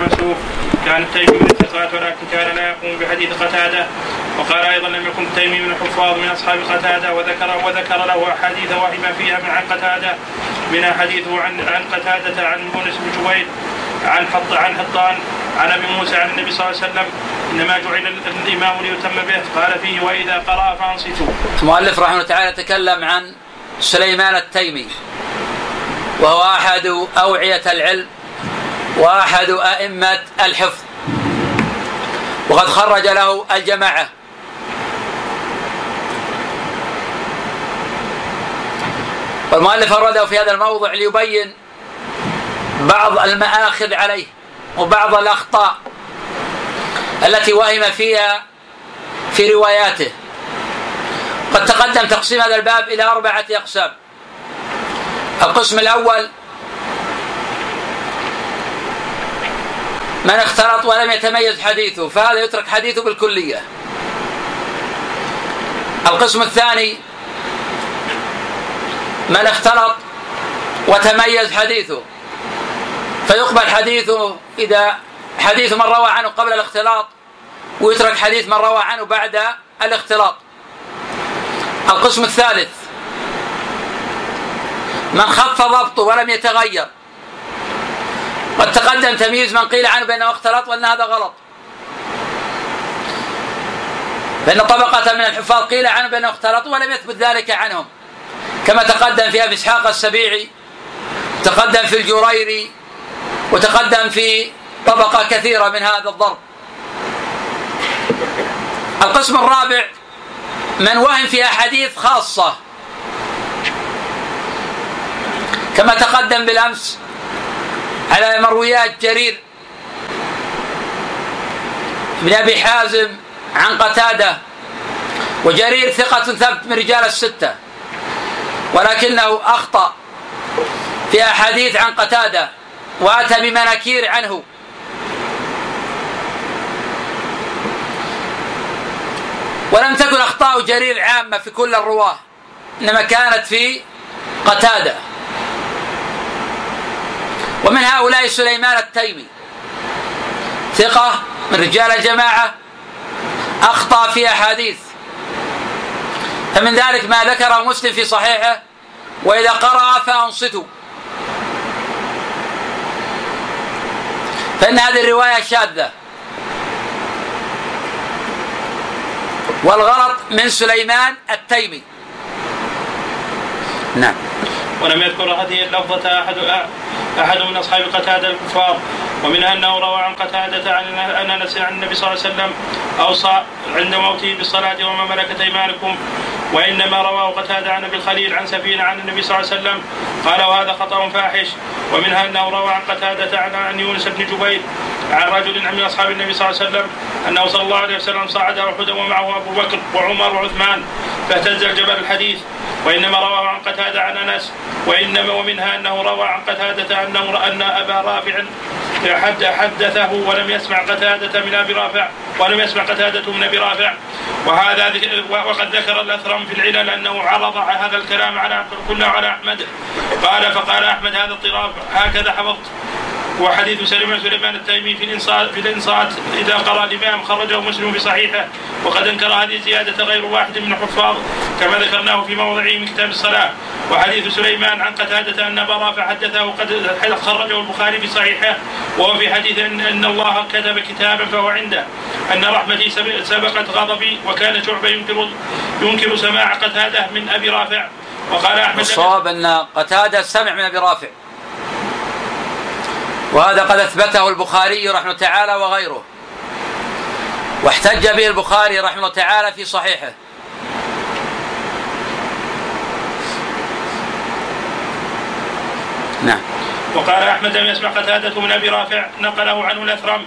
منسوخ كان التيمي من الثقات ولكن كان لا يقوم بحديث قتادة. وقال أيضا لم يكن التيمي من الحفاظ من أصحاب قتادة وذكر وذكر له أحاديث وهم فيها من عن قتادة. منها حديثه عن عن قتادة عن يونس بن جبير عن حط عن حطان عن أبي موسى عن النبي صلى الله عليه وسلم. إنما جعل الإمام ليتم به. قال فيه وإذا قرأ فأنصتوا. المؤلف رحمه الله تعالى تكلم عن سليمان التيمي وهو أحد أوعية العلم. وأحد أئمة الحفظ. وقد خرج له الجماعة. والمؤلف أورده في هذا الموضع ليبين بعض المآخذ عليه وبعض الأخطاء التي وهم فيها في رواياته. قد تقدم تقسيم هذا الباب إلى أربعة أقسام. القسم الأول من اختلط ولم يتميز حديثه فهذا يترك حديثه بالكلية. القسم الثاني من اختلط وتميز حديثه. فيقبل حديثه إذا حديث من روى عنه قبل الاختلاط ويترك حديث من روى عنه بعد الاختلاط. القسم الثالث من خف ضبطه ولم يتغير. قد تقدم تمييز من قيل عنه بأنه اختلط وأن هذا غلط. فإن طبقة من الحفاظ قيل عنه بأنه اختلط ولم يثبت ذلك عنهم. كما تقدم في أبي إسحاق السبيعي تقدم في الجريري وتقدم في طبقة كثيرة من هذا الضرب. القسم الرابع من وهم في أحاديث خاصة. كما تقدم بالأمس على مرويات جرير بن أبي حازم عن قتادة وجرير ثقة ثبت من رجال الستة ولكنه أخطأ في أحاديث عن قتادة وأتى بمناكير عنه. ولم تكن أخطاء جرير عامة في كل الرواة إنما كانت في قتادة. ومن هؤلاء سليمان التيمي. ثقة من رجال الجماعة أخطأ في أحاديث. فمن ذلك ما ذكره مسلم في صحيحه وإذا قرأ فأنصتوا. فإن هذه الرواية شاذة. والغلط من سليمان التيمي. نعم. ولم يذكر هذه اللفظة أحد أحد من أصحاب قتادة الكفار ومنها أنه روى عن قتادة عن أنس عن النبي صلى الله عليه وسلم أوصى عند موته بالصلاة وما ملكت أيمانكم وإنما رواه قتادة عن أبي الخليل عن سفينة عن النبي صلى الله عليه وسلم قال وهذا خطأ فاحش. ومنها أنه روى عن قتادة عن يونس بن جبير عن رجل من أصحاب النبي صلى الله عليه وسلم أنه صلى الله عليه وسلم صعد احدا ومعه أبو بكر وعمر وعثمان فاهتز الجبل الحديث. وإنما رواه عن قتادة عن أنس وإنما ومنها أنه روى عن قتادة انه أن أبا رافع حدثه ولم يسمع قتادة من أبي رافع ولم يسمع قتادة من أبي رافع. وهذا وقد ذكر الأثرم في العلل أنه عرض هذا الكلام على كله على أحمد. قال فقال أحمد هذا اضطراب. هكذا حفظت. وحديث سليمان سليمان التيمي في الانصات في الإنصات إذا قرأ الإمام خرجه مسلم في صحيحه. وقد أنكر هذه الزياده غير واحد من الحفاظ كما ذكرناه في موضعه من كتاب الصلاة وحديث سليمان عن قتادة أن أبا رافع حدثه قد خرجه البخاري في صحيحه وهو في حديث ان, أن الله كتب كتابا فهو عنده. أن رحمتي سبقت غضبي وكان شعبة ينكر ينكر سماع قتادة من أبي رافع. وقال أحمد الصواب أن قتادة سمع من أبي رافع. وهذا قد أثبته البخاري رحمه تعالى وغيره. واحتج به البخاري رحمه تعالى في صحيحه. نعم. وقال أحمد لم يسمع قتادة من أبي رافع نقله عنه الأثرم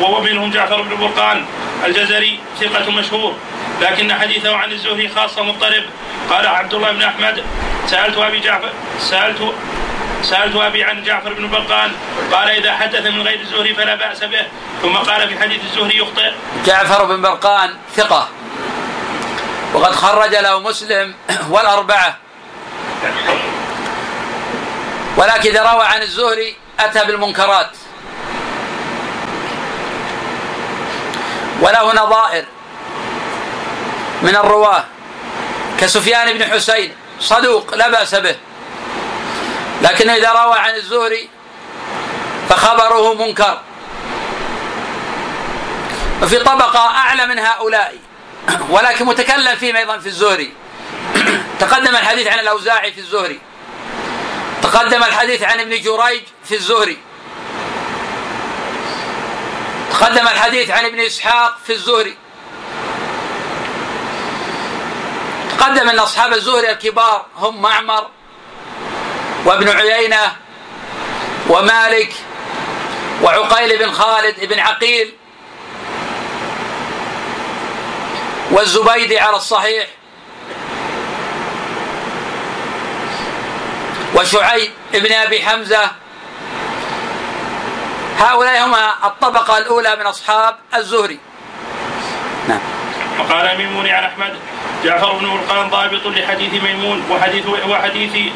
وهو منهم جعفر بن برقان الجزري ثقة مشهور لكن حديثه عن الزهري خاصة مضطرب. قال عبد الله بن أحمد سألت أبي جعفر سألت سألت أبي عن جعفر بن برقان قال إذا حدث من غير الزهري فلا بأس به. ثم قال في حديث الزهري يخطئ. جعفر بن برقان ثقة وقد خرج له مسلم والأربعة. ولكن إذا روى عن الزهري أتى بالمنكرات. وله نظائر من الرواة كسفيان بن حسين صدوق لا بأس به. لكن إذا روى عن الزهري فخبره منكر. وفي طبقة أعلى من هؤلاء ولكن متكلم فيهم أيضا في الزهري. تقدم الحديث عن الأوزاعي في الزهري. تقدم الحديث عن ابن جريج في الزهري. تقدم الحديث عن ابن إسحاق في الزهري. تقدم أن أصحاب الزهري الكبار هم معمر وابن عيينة ومالك وعقيل بن خالد بن عقيل والزبيدي على الصحيح. وشعيب بن أبي حمزة. هؤلاء هم الطبقة الأولى من أصحاب الزهري. نعم. وقال ميمون عن أحمد جعفر بن مرقان ضابط لحديث ميمون وحديث وحديث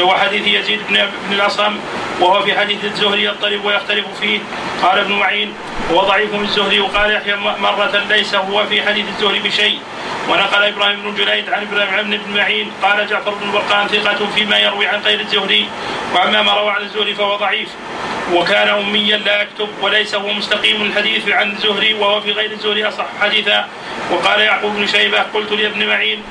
وحديث يزيد بن بن الأصم وهو في حديث الزهري يضطرب ويختلف فيه. قال ابن معين هو ضعيف من الزهري وقال يحيى مرة ليس هو في حديث الزهري بشيء. ونقل إبراهيم بن جليد عن إبراهيم بن معين قال جعفر بن برقان ثقة فيما يروي عن غير الزهري وأما ما روى عن الزهري فهو ضعيف وكان أميا لا يكتب وليس هو مستقيم الحديث عن الزهري وهو في غير الزهري أصح حديثا. وقال يعقوب بن شيبة قلت لابن معين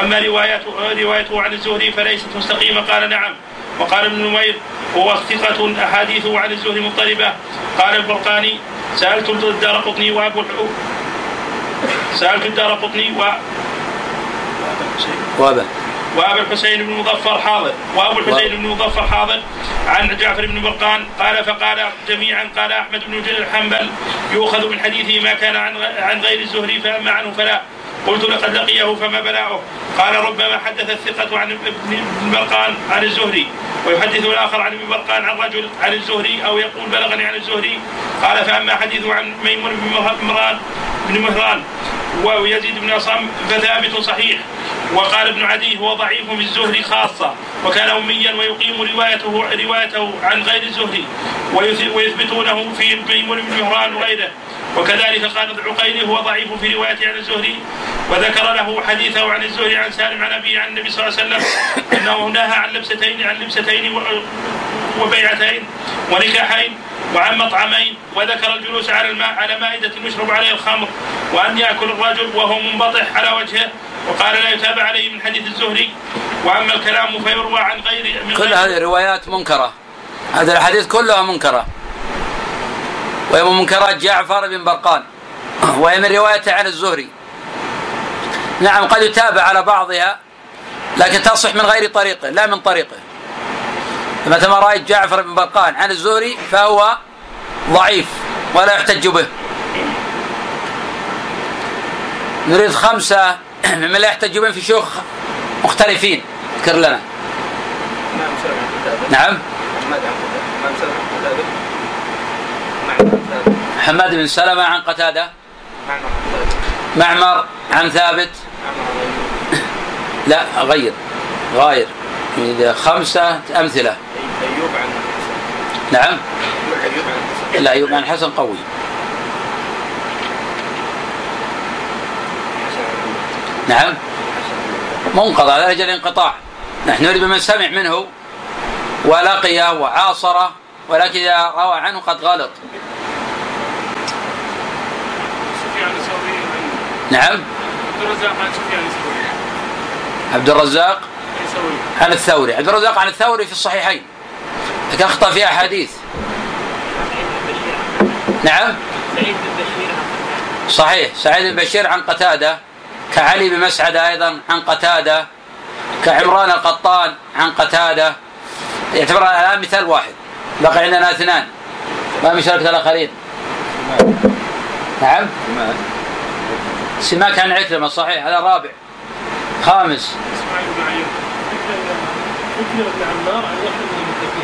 أما روايته, روايته عن الزهري فليست مستقيمة قال نعم. وقال ابن نمير هو ثقة أحاديثه عن الزهري مضطربة. قال البرقاني سألت الدار قطني وأبو سألت الدار قطني و وأبا وأبو الحسين بن مظفر حاضر. وأبو الحسين بن مظفر حاضر. عن جعفر بن برقان قال فقال جميعا قال أحمد بن حنبل يؤخذ من حديثه ما كان عن عن غير الزهري فأما عنه فلا. قلت لقد لقيه فما بلاؤه قال ربما حدث الثقة عن ابن برقان عن الزهري ويحدث الآخر عن ابن برقان عن رجل عن الزهري أو يقول بلغني عن الزهري. قال فأما حديثه عن ميمون بن مهران بن مهران ويزيد بن عصام فثابت صحيح. وقال ابن عدي هو ضعيف في الزهري خاصة وكان أميا ويقيم روايته روايته عن غير الزهري ويثبتونه في ميمون بن مهران وغيره. وكذلك قال العقيلي هو ضعيف في روايته عن الزهري وذكر له حديثه عن الزهري عن سالم عن ابي عن النبي صلى الله عليه وسلم أنه نهى عن لبستين عن لبستين وبيعتين ونكاحين وعن مطعمين وذكر الجلوس على الماء على مائدة يشرب عليه الخمر وأن يأكل الرجل وهو منبطح على وجهه وقال لا يتابع عليه من حديث الزهري. وأما الكلام فيروى عن غير من كل هذه الروايات منكرة. هذه الأحاديث كلها منكرة. وهي من منكرات جعفر بن برقان وهي من روايته عن الزهري. نعم قد يتابع على بعضها لكن تصح من غير طريقه لا من طريقه. مثل ما رأيت جعفر بن برقان عن الزهري فهو ضعيف ولا يحتج به. نريد خمسة ممن لا يحتج بهم في شيوخ مختلفين اذكر لنا. نعم حماد بن سلمة عن قتادة. معمر عن ثابت. لا غير غاير. إذا خمسة أمثلة. أيوب عن نعم. لا أيوب عن الحسن قوي. نعم. منقضى على أجل انقطاع. نحن نريد من سمع منه. ولقيه وعاصره ولكن إذا روى عنه قد غلط. نعم. عبد الرزاق عن الثوري. عبد الرزاق عن الثوري في الصحيحين. لكن أخطأ في احاديث نعم. صحيح. سعيد بن بشير عن قتادة. كعلي بن مسعد أيضا عن قتادة. كعمران القطان عن قتادة. يعتبر الان مثال واحد. بقي عندنا اثنان. ما مشاركة الآخرين. نعم؟ سماك عن عكرمة صحيح. هذا الرابع خامس.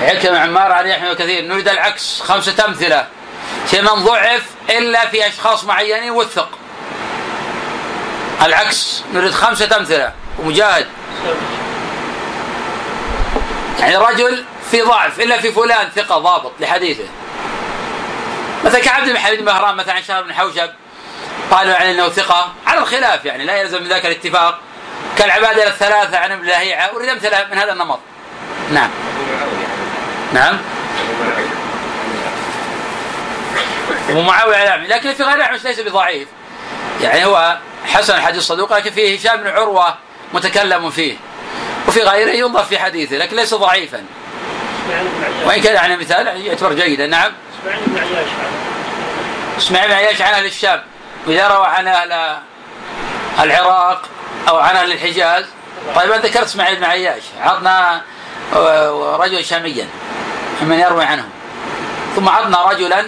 عكرمة عمار عن يحيى كثير. نريد العكس. خمسة أمثلة. في من ضعف إلا في أشخاص معينين وثق. العكس. نريد خمسة أمثلة. ومجاهد. يعني رجل في ضعف إلا في فلان ثقة ضابط لحديثه. مثلا كعبد بن مهران مثلا عن شهر بن حوشب قالوا عن إنه ثقة على الخلاف يعني لا يلزم من ذاك الاتفاق. كالعبادة الثلاثة عن ابن لهيعة أريد أمثلة من هذا النمط. نعم. نعم. ومعاويه نعم لكن في غير الاعمش ليس بضعيف. يعني هو حسن الحديث صدوق لكن فيه هشام بن عروة متكلم فيه. وفي غيره ينظر في حديثه لكن ليس ضعيفا. وإن كان يعني مثال يعتبر جيدا نعم. إسماعيل بن عياش عن أهل الشام. وإذا روى عن أهل العراق أو عن أهل الحجاز طيب أنا ذكرت إسماعيل بن عياش. عطنا رجل شاميا ممن يروي عنه. ثم عطنا رجلا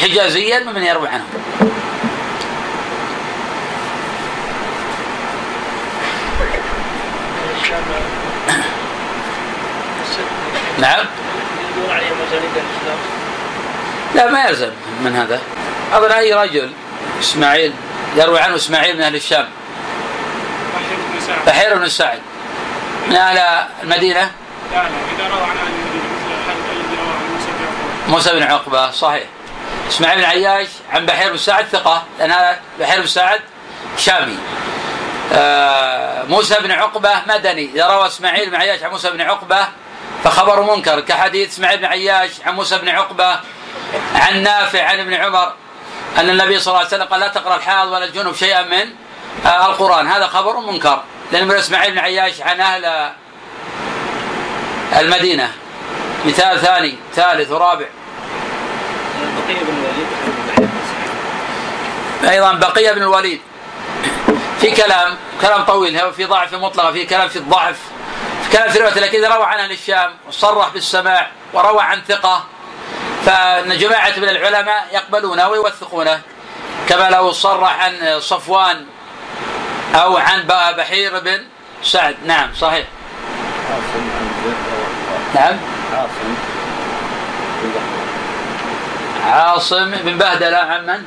حجازيا ممن يروي عنه. نعم. لا ما يلزم من هذا. أظن أي رجل إسماعيل يروي عنه إسماعيل من أهل الشام. بحير بن سعد. من أهل المدينة؟ لا لا إذا روى عن موسى بن عقبة صحيح. إسماعيل بن عياش عن بحير بن سعد ثقة لأن هذا بحير بن سعد شامي. آه موسى بن عقبة مدني. إذا روى إسماعيل بن عياش عن موسى بن عقبة فخبر منكر كحديث اسماعيل بن عياش عن موسى بن عقبة عن نافع عن ابن عمر أن النبي صلى الله عليه وسلم قال لا تقرأ الحائض ولا الجنوب شيئا من آه القرآن. هذا خبر منكر. لأن إسماعيل بن عياش عن أهل المدينة. مثال ثاني ثالث ورابع. أيضا بقية بن الوليد. في كلام كلام طويل في ضعف مطلق في كلام في الضعف. كلام في رواية لكن روى عن أهل الشام وصرح بالسماع وروى عن ثقة فإن جماعة من العلماء يقبلونه ويوثقونه. كما لو صرح عن صفوان أو عن بحير بن سعد. نعم صحيح. نعم. عاصم عاصم بن بهدلة عن من؟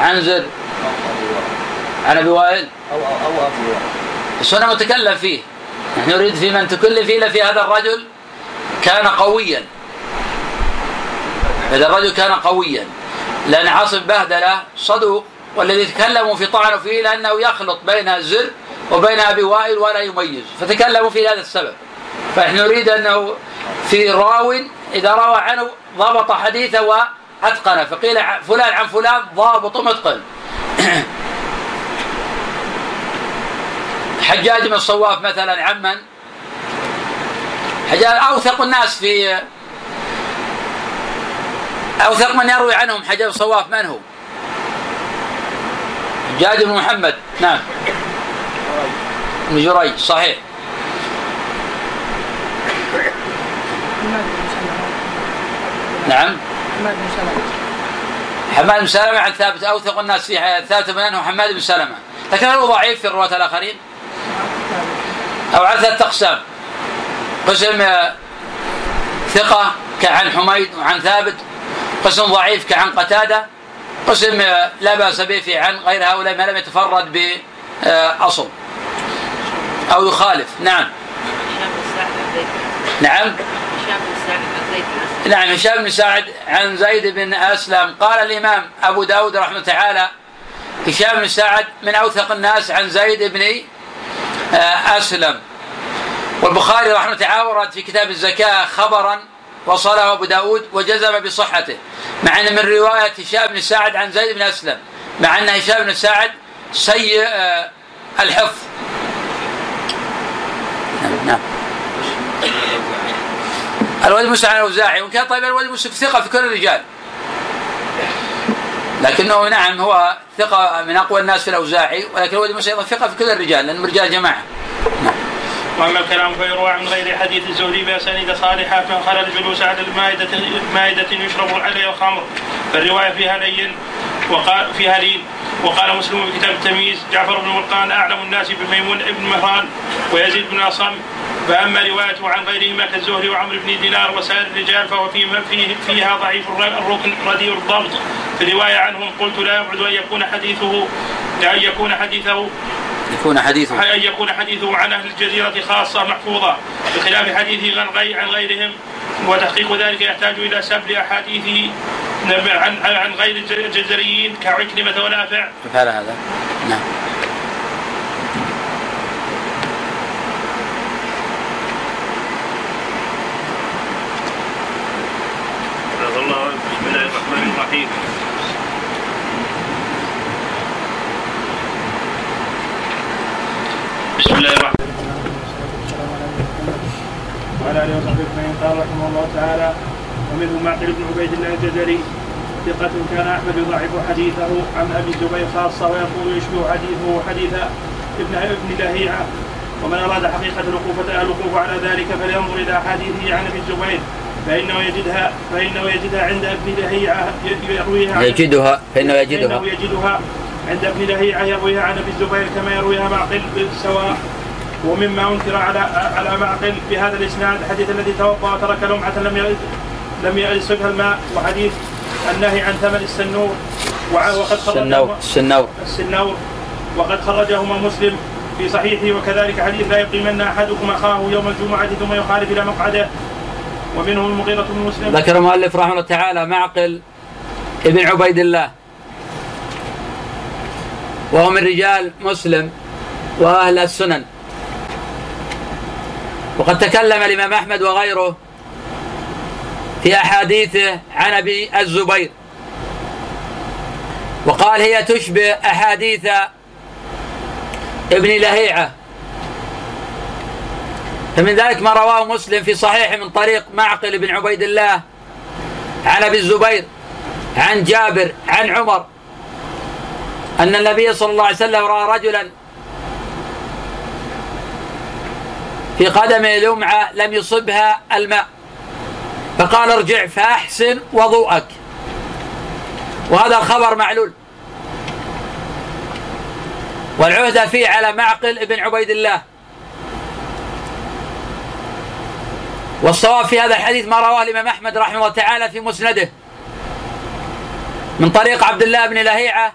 عن زر عن أبي وائل. أو أو أبي وائل. السنة متكلم فيه. نحن نريد في من تكلم فيه في هذا الرجل كان قويا. هذا الرجل كان قويا. لأن عاصم بهدلة صدوق والذي تكلموا في طعنه فيه لأنه يخلط بين زر وبين أبي وائل ولا يميز. فتكلموا في هذا السبب. فنحن نريد أنه في راو إذا روى عنه ضبط حديثه وأتقنه. فقيل فلان عن فلان ضابط متقن. حجاج بن الصواف مثلا عمن حجاج أوثق الناس في أوثق من يروي عنهم حجاج الصواف من هو؟ حجاج بن محمد. نعم. بن جريج صحيح. نعم. حماد بن سلمة عن ثابت أوثق الناس في ثابت منه حماد بن سلمة. لكن هل هو ضعيف في الرواة الآخرين؟ أو على ثلاثة أقسام. قسم ثقة كعن حميد وعن ثابت. قسم ضعيف كعن قتادة. قسم لا بأس به في عن غير هؤلاء ما لم يتفرد بأصل أو يخالف. نعم. نعم. نعم هشام بن سعد عن زيد بن أسلم. قال الإمام أبو داود رحمه تعالى هشام بن سعد من أوثق الناس عن زيد بن آه، أسلم. والبخاري رحمه تعالى ورد في كتاب الزكاة خبرا وصله أبو داود وجزم بصحته مع أن من رواية هشام بن سعد عن زيد بن أسلم مع أن هشام بن سعد سيء آه، الحفظ. نعم نعم. الوليد موسى عن الأوزاعي وان كان طيب الوليد موسى ثقة في كل الرجال. لكنه نعم هو ثقة من أقوى الناس في الأوزاعي ولكن موسى أيضا ثقة في كل الرجال لأنه رجال جماعة. نعم. وأما الكلام فيروى من غير حديث الزهري باسانيد صالحه من خرج الجلوس على المائده مائدة يشرب عليها الخمر. فالرواية فيها لين وقال فيها لين. وقال مسلم في كتاب التمييز جعفر بن مرقان أعلم الناس بميمون بن مهران ويزيد بن أصم فأما روايته عن غيرهما كالزهري وعمرو بن دينار وسائر الرجال فهو فيها, فيه فيها ضعيف الركن رديء الضبط. في الروايه عنهم قلت لا يبعد أن يكون حديثه أن يكون حديثه يكون حديثه. أن يكون حديثه عن أهل الجزيرة خاصة محفوظة. بخلاف حديثه عن غيرهم وتحقيق ذلك يحتاج إلى سبل أحاديثه عن عن غير الجزريين كعكرمة ونافع. فعل هذا. نعم الله بسم الله الرحمن الرحيم. بسم الله الرحمن وعلى آله وصحبه أجمعين. قال رحمه الله تعالى ومنهم معقل بن عبيد الله الجزري ثقة كان أحمد يضعف حديثه عن أبي الزبير خاصة ويقول يشبه حديثه حديث ابن ابن لهيعة ومن أراد حقيقة الوقوف الوقوف على ذلك فلينظر إلى أحاديثه عن أبي الزبير. فإنه يجدها فإنه يجدها عند ابن لهيعة يرويها يجدها فإنه يجدها. فإنه يجدها عند ابن لهيعة يرويها عن أبي الزبير كما يرويها معقل سواء. ومما أنكر على على معقل بهذا الإسناد حديث الذي توضأ وترك لمعة لم لم يلصقها الماء وحديث النهي عن ثمن السنور. وقد السنور السنور. السنور. وقد خرجهما مسلم في صحيحه وكذلك حديث لا يقيمن أحدكم أخاه يوم الجمعة ثم يخالف إلى مقعده. ومنهم المغيرة بن مسلم. ذكر المؤلف رحمه الله تعالى معقل ابن عبيد الله. وهو من رجال مسلم وأهل السنن. وقد تكلم الإمام أحمد وغيره في أحاديثه عن أبي الزبير. وقال هي تشبه أحاديث ابن لهيعة. فمن ذلك ما رواه مسلم في صحيحه من طريق معقل بن عبيد الله عن أبي الزبير عن جابر عن عمر أن النبي صلى الله عليه وسلم رأى رجلا في قدمه لمعة لم يصبها الماء فقال ارجع فأحسن وضوءك. وهذا الخبر معلول. والعهدة فيه على معقل بن عبيد الله. والصواب في هذا الحديث ما رواه الإمام أحمد رحمه الله تعالى في مسنده. من طريق عبد الله بن لهيعة.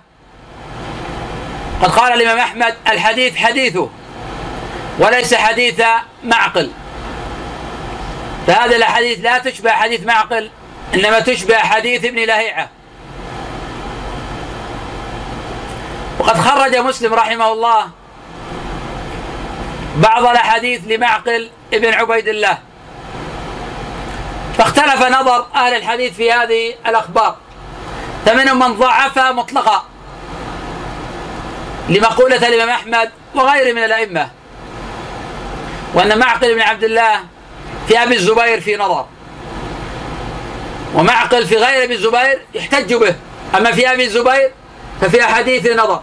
قد قال الإمام أحمد الحديث حديثه وليس حديث معقل. فهذه الأحاديث لا تشبه حديث معقل إنما تشبه حديث ابن لهيعة. وقد خرج مسلم رحمه الله بعض الأحاديث لمعقل ابن عبيد الله. فاختلف نظر أهل الحديث في هذه الأخبار. فمنهم من ضعفها مطلقا لمقولة الإمام أحمد وغيره من الأئمة. وأن معقل بن عبد الله في أبي الزبير في نظر. ومعقل في غير أبي الزبير يحتج به. أما في أبي الزبير ففي أحاديث نظر.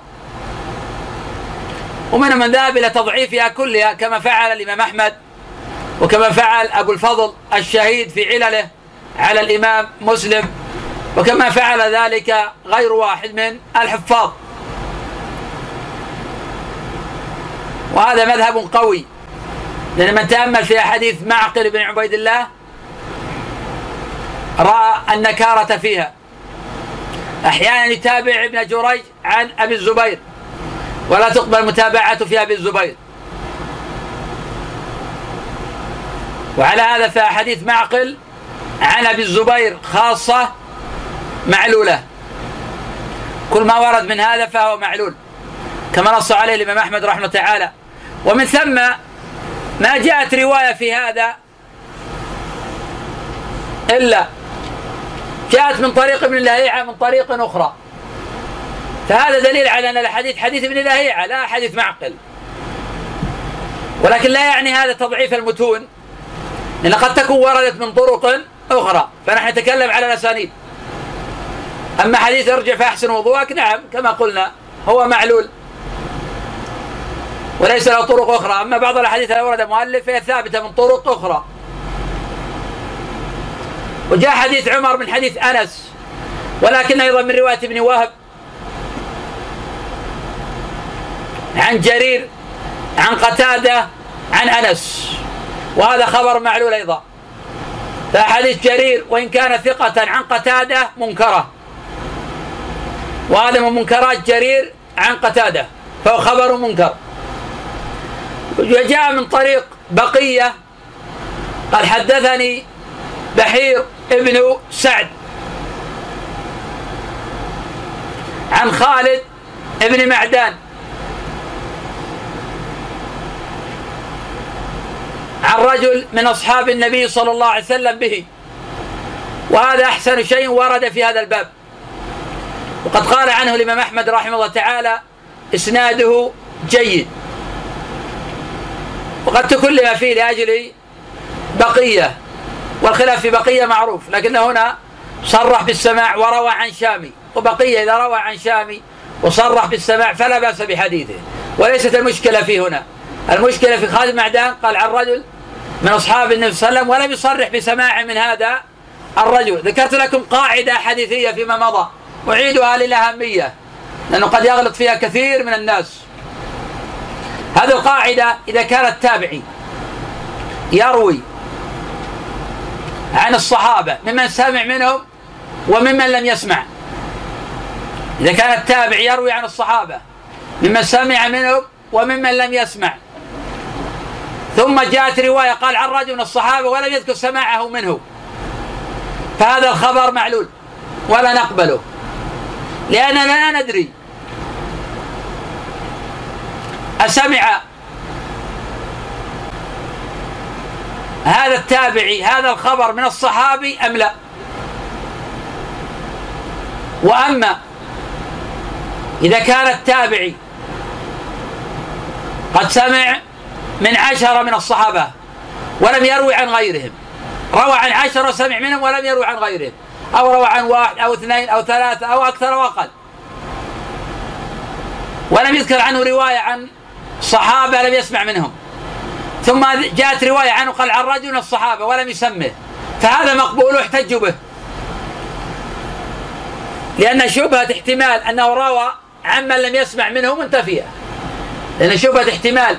ومنهم من ذهب إلى تضعيفها كلها كما فعل الإمام أحمد وكما فعل أبو الفضل الشهيد في علله على الإمام مسلم وكما فعل ذلك غير واحد من الحفاظ. وهذا مذهب قوي لأن من تأمل في أحاديث معقل بن عبيد الله رأى النكارة فيها. أحيانا يتابع ابن جريج عن أبي الزبير ولا تقبل متابعته في أبي الزبير. وعلى هذا فأحاديث معقل عن أبي الزبير خاصة معلولة. كل ما ورد من هذا فهو معلول كما نص عليه الإمام أحمد رحمه تعالى. ومن ثم ما جاءت رواية في هذا إلا جاءت من طريق ابن لهيعة من طريق أخرى. فهذا دليل على أن الحديث حديث ابن لهيعة لا حديث معقل. ولكن لا يعني هذا تضعيف المتون. لأن قد تكون وردت من طرق أخرى. فنحن نتكلم على الأسانيد. أما حديث ارجع فأحسن وضوءك نعم كما قلنا هو معلول. وليس له طرق أخرى. أما بعض الأحاديث التي ورد مؤلف فهي ثابتة من طرق أخرى. وجاء حديث عمر من حديث أنس ولكن أيضا من رواية ابن وهب. عن جرير عن قتادة عن أنس. وهذا خبر معلول أيضا. فحديث جرير وإن كان ثقة عن قتادة منكرة. وهذا من منكرات جرير عن قتادة فهو خبر منكر. وجاء من طريق بقية. قال حدثني بحير ابن سعد عن خالد بن معدان. عن رجل من أصحاب النبي صلى الله عليه وسلم به. وهذا أحسن شيء ورد في هذا الباب. وقد قال عنه الإمام أحمد رحمه الله تعالى إسناده جيد. وقد تكلم فيه لأجل بقية. والخلاف في بقية معروف لكن هنا صرح بالسماع وروى عن شامي. وبقية إذا روى عن شامي وصرح بالسماع فلا بأس بحديثه. وليست المشكلة في هنا. المشكلة في خالد معدان قال عن رجل من أصحاب النبي صلى الله عليه وسلم ولم يصرح بسماع من هذا الرجل. ذكرت لكم قاعدة حديثية فيما مضى. أعيدها للأهمية لأنه قد يغلط فيها كثير من الناس. هذه القاعدة إذا كان التابعي يروي عن الصحابة ممن سمع منهم وممن لم يسمع. إذا كان التابع يروي عن الصحابة ممن سمع منهم وممن لم يسمع. ثم جاءت رواية قال عن رجل من الصحابة ولم يذكر سماعه منه. فهذا الخبر معلول ولا نقبله. لأننا لا ندري. أسمع. هذا التابعي هذا الخبر من الصحابي أم لا؟ وأما إذا كان التابعي قد سمع من عشرة من الصحابة ولم يروي عن غيرهم. روى عن عشرة وسمع منهم ولم يروي عن غيرهم. أو روى عن واحد أو اثنين أو ثلاثة أو أكثر أو أقل ولم يذكر عنه رواية عن صحابة لم يسمع منهم. ثم جاءت رواية عنه قال عن رجل من الصحابة ولم يسمه. فهذا مقبول واحتجوا به. لأن شبهة احتمال أنه روى عمن لم يسمع منه منتفية. لأن شبهة احتمال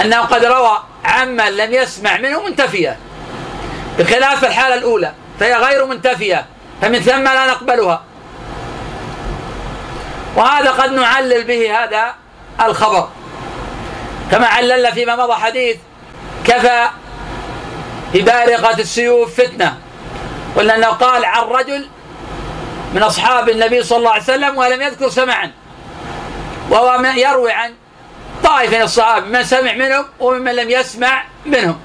أنه قد روى عمن لم يسمع منه منتفية. بخلاف الحالة الأولى فهي غير منتفية فمن ثم لا نقبلها. وهذا قد نعلل به هذا الخبر. كما عللنا فيما مضى حديث كفى ببارقة السيوف فتنة. قلنا أنه قال عن رجل من أصحاب النبي صلى الله عليه وسلم ولم يذكر سمعا وهو يروي عن طائفة من الصحابة من سمع منهم وممن لم يسمع منهم.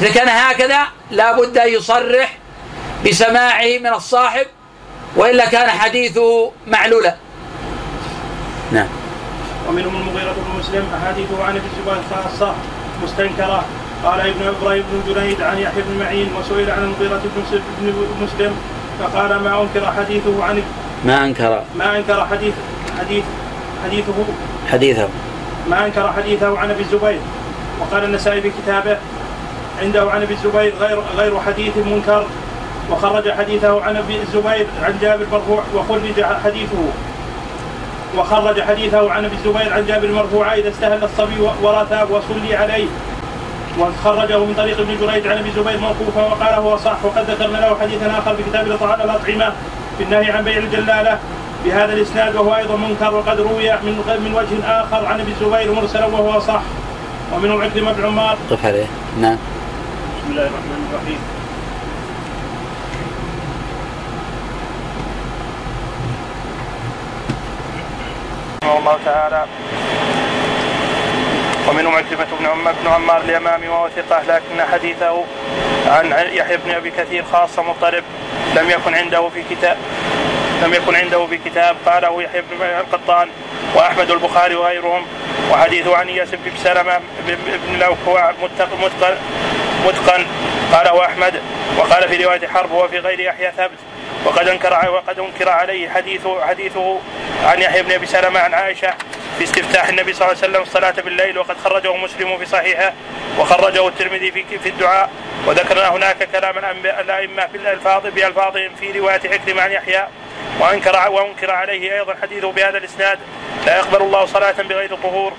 إذا كان هكذا لا بد أن يصرح بسماعه من الصاحب وإلا كان حديثه معلولا. نعم. ومنهم المغيرة بن مسلم أحاديثه عن ابن الزبير خاصة مستنكرة. قال ابن إبراهيم بن جنيد عن يحيى بن معين وسئل عن المغيرة بن مسلم فقال ما أنكر حديثه عن ما أنكر. ما أنكر حديث حديث حديثه. حديثه. ما أنكر حديثه عن أبي الزبير وقال النسائي في كتابه عنده عن أبي الزبير غير غير حديث منكر وخرج حديثه عن أبي الزبير عن جابر مرفوع وخرج حديثه وخرج حديثه عن أبي الزبير عن جابر مرفوعا إذا استهل الصبي ورثى وصلي عليه. وخرجه من طريق ابن جريج عن أبي الزبير موقوفا وقال هو صح وقد ذكرنا له حديثا آخر في كتاب الأطعمة في النهي عن بيع الجلالة. بهذا الإسناد وهو أيضا منكر وقد روي من من وجه آخر عن أبي الزبير مرسلا وهو صح ومنهم عكرمه بن عمار. قف عليه نعم. بسم الله الرحمن الرحيم. رحمه الله تعالى ومنهم عكرمة بن عمر بن عمار اليمامي وهو ثقة لكن حديثه عن يحيى بن أبي كثير خاصة مضطرب لم يكن عنده في كتاب لم يكن عنده في كتاب قاله يحيى بن القطان وأحمد البخاري وغيرهم وحديثه عن إياس بن سلمة بن لوكوع متقن متقن قاله أحمد. وقال في رواية حرب وفي غير يحيى ثبت. وقد أنكر وقد أنكر عليه حديثه حديثه عن يحيى بن أبي سلمة عن عائشة في استفتاح النبي صلى الله عليه وسلم الصلاة بالليل وقد خرجه مسلم في صحيحه وخرجه الترمذي في في الدعاء. وذكرنا هناك كلام الأئمة في الألفاظ بألفاظهم في رواية حكرم عن يحيى. وأنكر وأنكر عليه أيضا حديثه بهذا الإسناد. لا يقبل الله صلاة بغير طهور.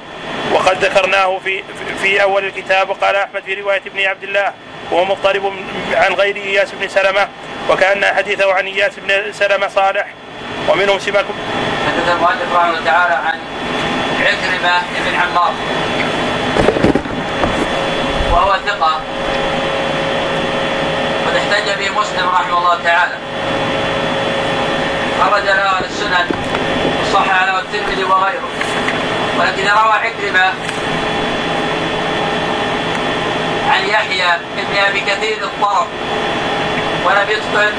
وقد ذكرناه في في أول الكتاب وقال أحمد في رواية ابن عبد الله وهو مضطرب عن غير إياس بن سلمة وكأن حديثه عن إياس بن سلمة صالح. ومنهم سماك حدث المؤلف رحمه تعالى عن عكرمة بن عمار. وهو ثقة. قد احتج به مسلم رحمه الله تعالى. خرج له السنن صح على الترمذي وغيره. ولكن روى عكرمة عن يحيى بن أبي كثير الطرف ولم يتقن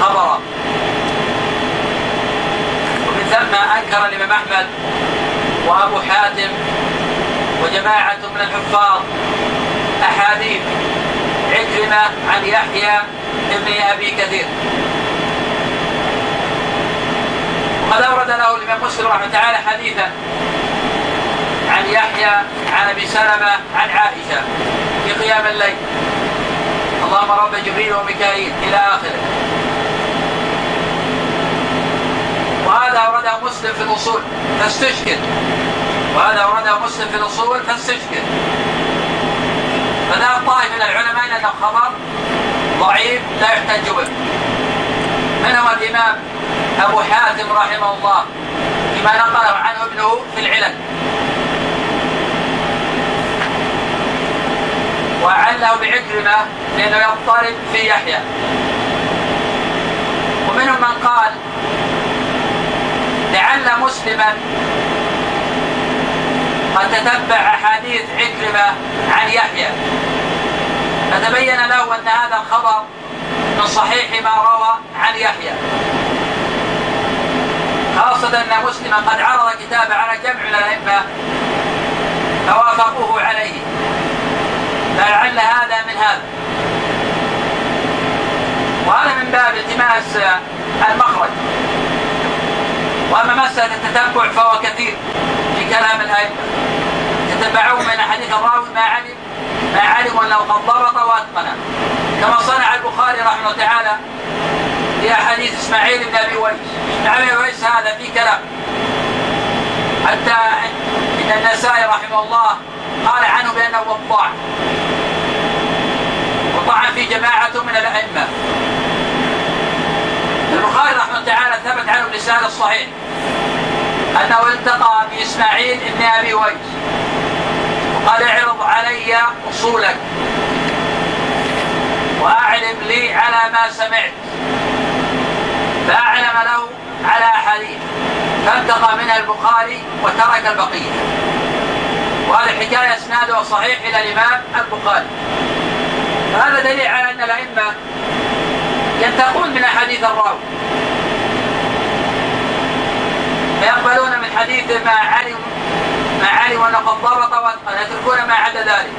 خبره. ومن ثم أنكر الإمام أحمد وأبو حاتم وجماعة من الحفاظ أحاديث عكرمة عن يحيى بن أبي كثير. وقد أورد له الإمام مسلم رحمه الله تعالى حديثا عن يحيى عن أبي سلمة عن عائشة في قيام الليل. اللهم رب جبريل وميكائيل إلى آخره. وهذا أورده مسلم في الأصول فاستشكل. وهذا أورده مسلم في الأصول فاستشكل. فذهب طائفة من العلماء أنه خبر ضعيف لا يحتج به. منهم الإمام؟ أبو حاتم رحمه الله فيما نقله عنه ابنه في العلل. وعله بعكرمة لأنه يضطرب في يحيى. ومنهم من قال لعل مسلما قد تتبع أحاديث عكرمة عن يحيى. فتبين له أن هذا الخبر صحيح ما روى عن يحيى. خاصة أن مسلما قد عرض كتابه على جمع الأئمة فوافقوه عليه. فلعل هذا من هذا. وهذا من باب التماس المخرج. وأما مسألة التتبع فهو كثير في كلام الأئمة. يتبعون من حديث الراوي ما علم ما علم انه قد ضبط واتقن كما صنع البخاري رحمه الله تعالى في أحاديث إسماعيل بن أبي ويس. إسماعيل بن ويس هذا في كلام. حتى إن النسائي رحمه الله قال عنه بأنه وضاع وطعن في جماعة من الأئمة. البخاري رحمه الله تعالى ثبت عنه اللسان الصحيح أنه التقى بإسماعيل بن أبي ويس. وقال اعرض علي اصولك. واعلم لي على ما سمعت. فأعلم له على احاديث فالتقى منها البخاري وترك البقية. وهذه الحكاية اسنادها صحيح إلى الإمام البخاري. فهذا دليل على أن الأئمة ينتقون من احاديث الراوي. فيقبلون من حديث ما علم ما علم انه قد ضبط واتقن يتركون ما عدا ذلك.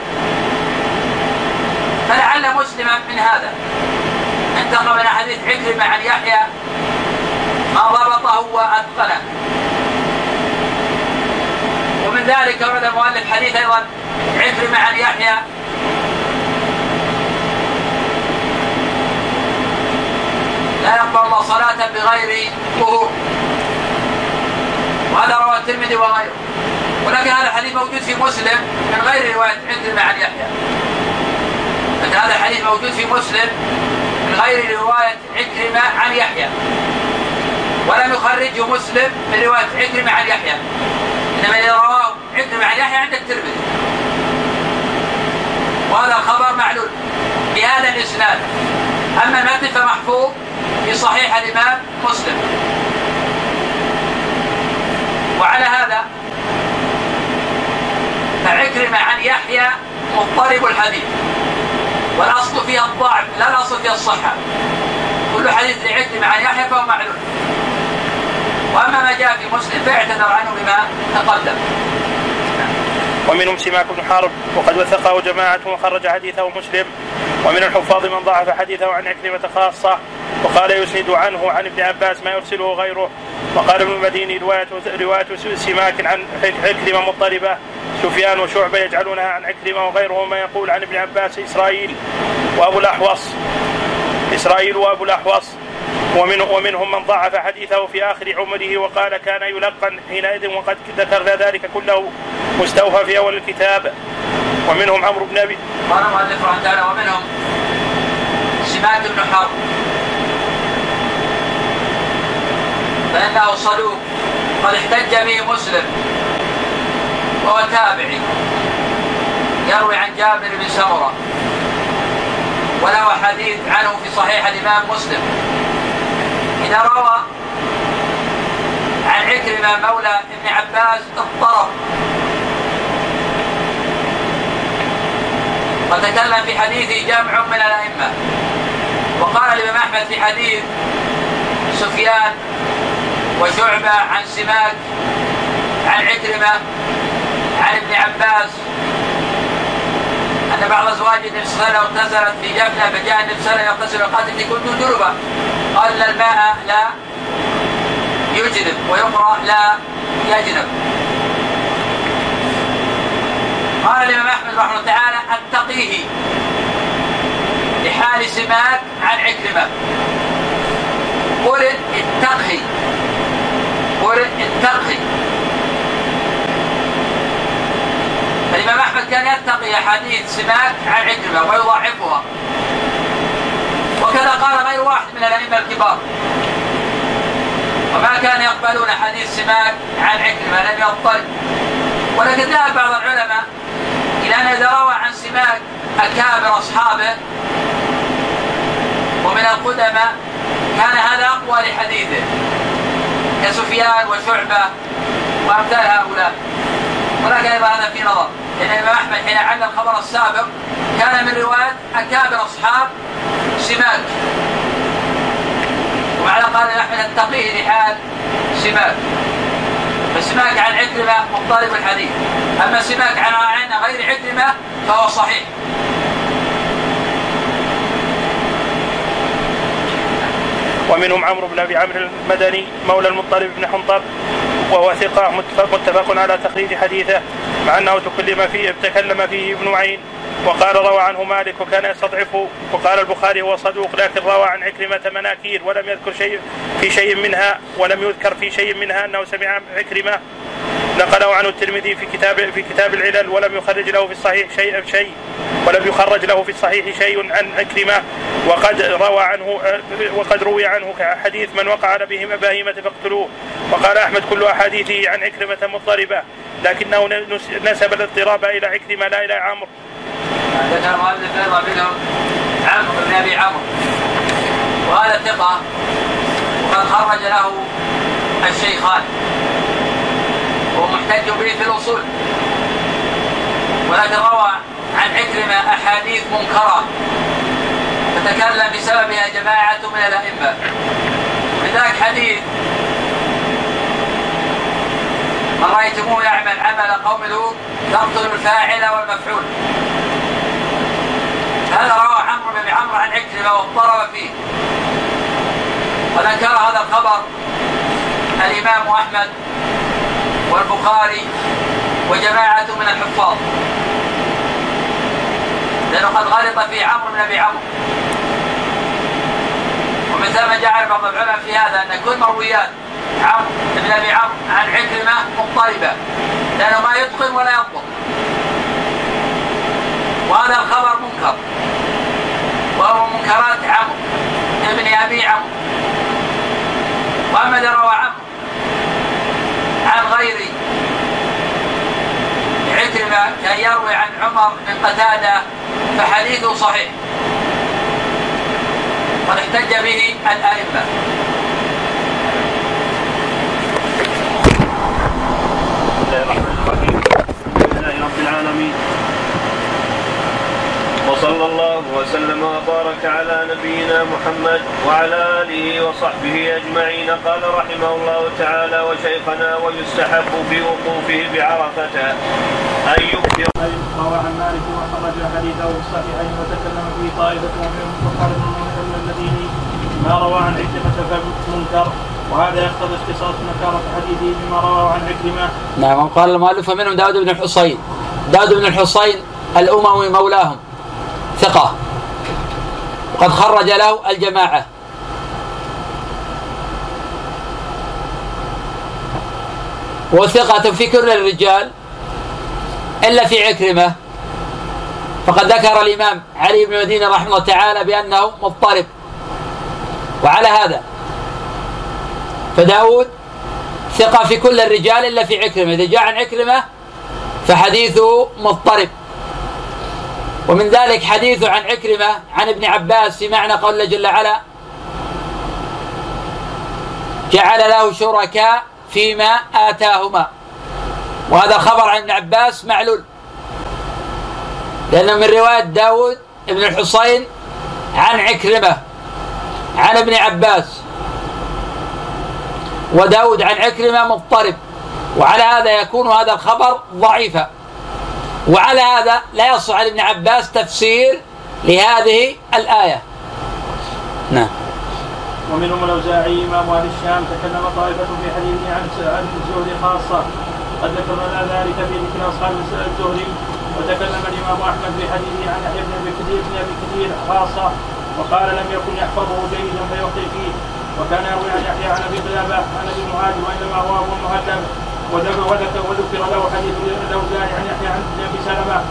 فلعل مسلما من هذا انتقى من حديث عكرمة عن يحيى ما ضبطه واتقنه ومن ذلك ورد المؤلف حديث أيضا عكرمة عن يحيى. لا يقبل الله صلاة بغير طهور وهذا رواه الترمذي وغيره. ولكن هذا الحديث موجود في مسلم من غير رواية عكرمة عن يحيى. لكن هذا الحديث موجود في مسلم من غير رواية عكرمة عن يحيى. ولم يخرجه مسلم من رواية عكرمة عن يحيى. إنما إذا رواه عكرمة عن يحيى عند الترمذي. وهذا الخبر معلول بهذا الإسناد. أما المتن فمحفوظ في صحيح الإمام مسلم. وعلى هذا فعكرمة عن يحيى مضطرب الحديث. والأصل فيها الضعف لا الأصل فيها الصحة. كل حديث لعكرمة عن يحيى فهو معلول وأما ما جاء في مسلم فاعتذر عنه بما تقدم. ومنهم سماك بن حرب وقد وثقه جماعة وخرج حديثه مسلم. ومن الحفاظ من ضعف حديثه عن عكرمة خاصة وقال يسند عنه عن ابن عباس ما يرسله غيره. وقال ابن المديني رواية رواية سماك عن عكرمة مضطربة. سفيان وشعبة يجعلونها عن عكرمة وغيرهما يقول عن ابن عباس إسرائيل وأبو الأحوص. إسرائيل وأبو الأحوص. ومن ومنهم من ضعف حديثه في آخر عمره وقال كان يلقن حينئذ وقد ذكرنا ذلك كله مستوفى في أول الكتاب. ومنهم عمرو بن أبي قال المؤلف رحمه الله ومنهم سماك بن حرب. فإنه صدوق قد احتج به مسلم وهو تابعي. يروي عن جابر بن سمرة. وله حديث عنه في صحيح الإمام مسلم. إذا روى عن عكرمة مولى ابن عباس اضطرب وتكلم في حديثه جمع من الأئمة. وقال الإمام أحمد في حديث سفيان وشعبة عن سماك عن عكرمة عن ابن عباس أن بعض أزواج النبي صلى الله عليه وسلم اغتسلت في جفنة فجاء النبي صلى الله عليه وسلم يغتسل. وقال إني كنت جنبا قال الماء لا يجنب ويقرأ لا يجنب قال الإمام أحمد رحمه الله تعالى أتقيه لحال سماك عن عكرمة قل اتقي قل اتقي الإمام أحمد كان يتقي أحاديث سماك عن عكرمة ويضاعفها وكذا قال غير واحد من الأئمة الكبار. وما كان يقبلون حديث سماك عن عكرمة لم يضطرب. ولكن ذهب بعض العلماء إلى أن إذا روى عن سماك أكابر أصحابه ومن القدماء كان هذا أقوى لحديثه. كسفيان وشعبة وأمثال هؤلاء. ولكن أيضا هذا في نظر. لأن الإمام أحمد حين علم الخبر السابق كان من رواية أكابر أصحاب سماك. وعلى قال أحمد التقيه لحال سماك. فسماك عن عكرمة مضطرب الحديث. أما سماك عن غير عكرمة فهو صحيح. ومنهم عمرو بن أبي عمرو المدني مولى المطلب بن حنطب وهو ثقة متفق, على تخريج حديثه مع أنه تكلم فيه تكلم فيه ابن معين وقال روى عنه مالك وكان يستضعفه وقال البخاري هو صدوق لكن روى عن عكرمة مناكير ولم يذكر شيء في شيء منها ولم يذكر في شيء منها أنه سمع عكرمة نقله عنه الترمذي في كتاب في كتاب العلل ولم يخرج له في الصحيح شيء شيء ولم يخرج له في الصحيح شيء عن عكرمة وقد روى عنه وقد روي عنه حديث من وقع على بهم بهيمة فاقتلوه. وقال أحمد كل أحاديثه عن عكرمة مضطربة لكنه نسب الاضطراب إلى عكرمة لا إلى عمرو. ذكر مؤلف أيضا منهم عمرو بن أبي عمرو. وهذا ثقه وقد خرج له الشيخان. محتج به في الأصول. ولكن روى عن عكرمة أحاديث منكرة. فتكلم بسببها جماعة من الأئمة. من ذاك حديث. من رأيتموه يعمل عمل قوم لوط تقتل الفاعل والمفعول. هذا روى عمرو بن عمرو عن عكرمة واضطرب فيه. وذكر هذا الخبر الإمام أحمد. والبخاري وجماعة من الحفاظ. لأنه قد غلط في عمرو بن أبي عمرو. ومن ثم جعل بعض العلماء في هذا أن كل مرويات عمرو بن أبي عمرو عن عكرمة مضطربة. لأنه ما يتقن ولا يضبط وهذا الخبر منكر. وهو منكرات عمرو ابن أبي عمرو. إذا روى عمرو عن غير عكرمه كان يروي عن عمر بن قتادة فحديثه صحيح. قد احتج به الرحيم. الحمد لله رب العالمين. وصلى الله وسلم وبارك على نبينا محمد وعلى آله وصحبه أجمعين قال رحمه الله تعالى وشيخنا ويستحب في وقوفه بعرفة أن يكثر روى عن مالك وخرج حديثه في الصحيحين وتكلم فيه طائفة منهم وقال من الذين ما روى عن عكرمة فمنكر وهذا يقتضي اختصاص نكارة حديثه بما رواه عن عكرمة. نعم قال المؤلف منهم داود بن الحصين. داود بن الحصين الأموي مولاهم ثقة وقد خرج له الجماعة. وثقة في كل الرجال إلا في عكرمة. فقد ذكر الإمام علي بن مدينة رحمه الله تعالى بأنه مضطرب. وعلى هذا فداود ثقة في كل الرجال إلا في عكرمة. إذا جاء عن عكرمة فحديثه مضطرب. ومن ذلك حديث عن عكرمة عن ابن عباس في معنى قول جل وعلا جعل له شركاء فيما آتاهما. وهذا خبر عن ابن عباس معلول لأنه من رواية داود بن الحصين عن عكرمة عن ابن عباس. وداود عن عكرمة مضطرب وعلى هذا يكون هذا الخبر ضعيفا. وعلى هذا لا يصح عن ابن عباس تفسير لهذه الآية. نعم. ومنهم الأوزاعي إمام أهل الشام تكلم طائفة في حديثه عن عن الزهد خاصة. قد ذكرنا ذلك في ذكر أصحاب الزهري وتكلم الإمام أحمد في حديثه عن يحيى بن أبي كثير بن أبي كثير خاصة وقال لم يكن يحفظه جيدا فيخطئ فيه. وكان يروي عن يحيى عن أبي قلابة عن أبي المهاجر وإنما هو أبو المهدم وذكر له حديث الأوزاعي عن يحيى عن أبي سلمة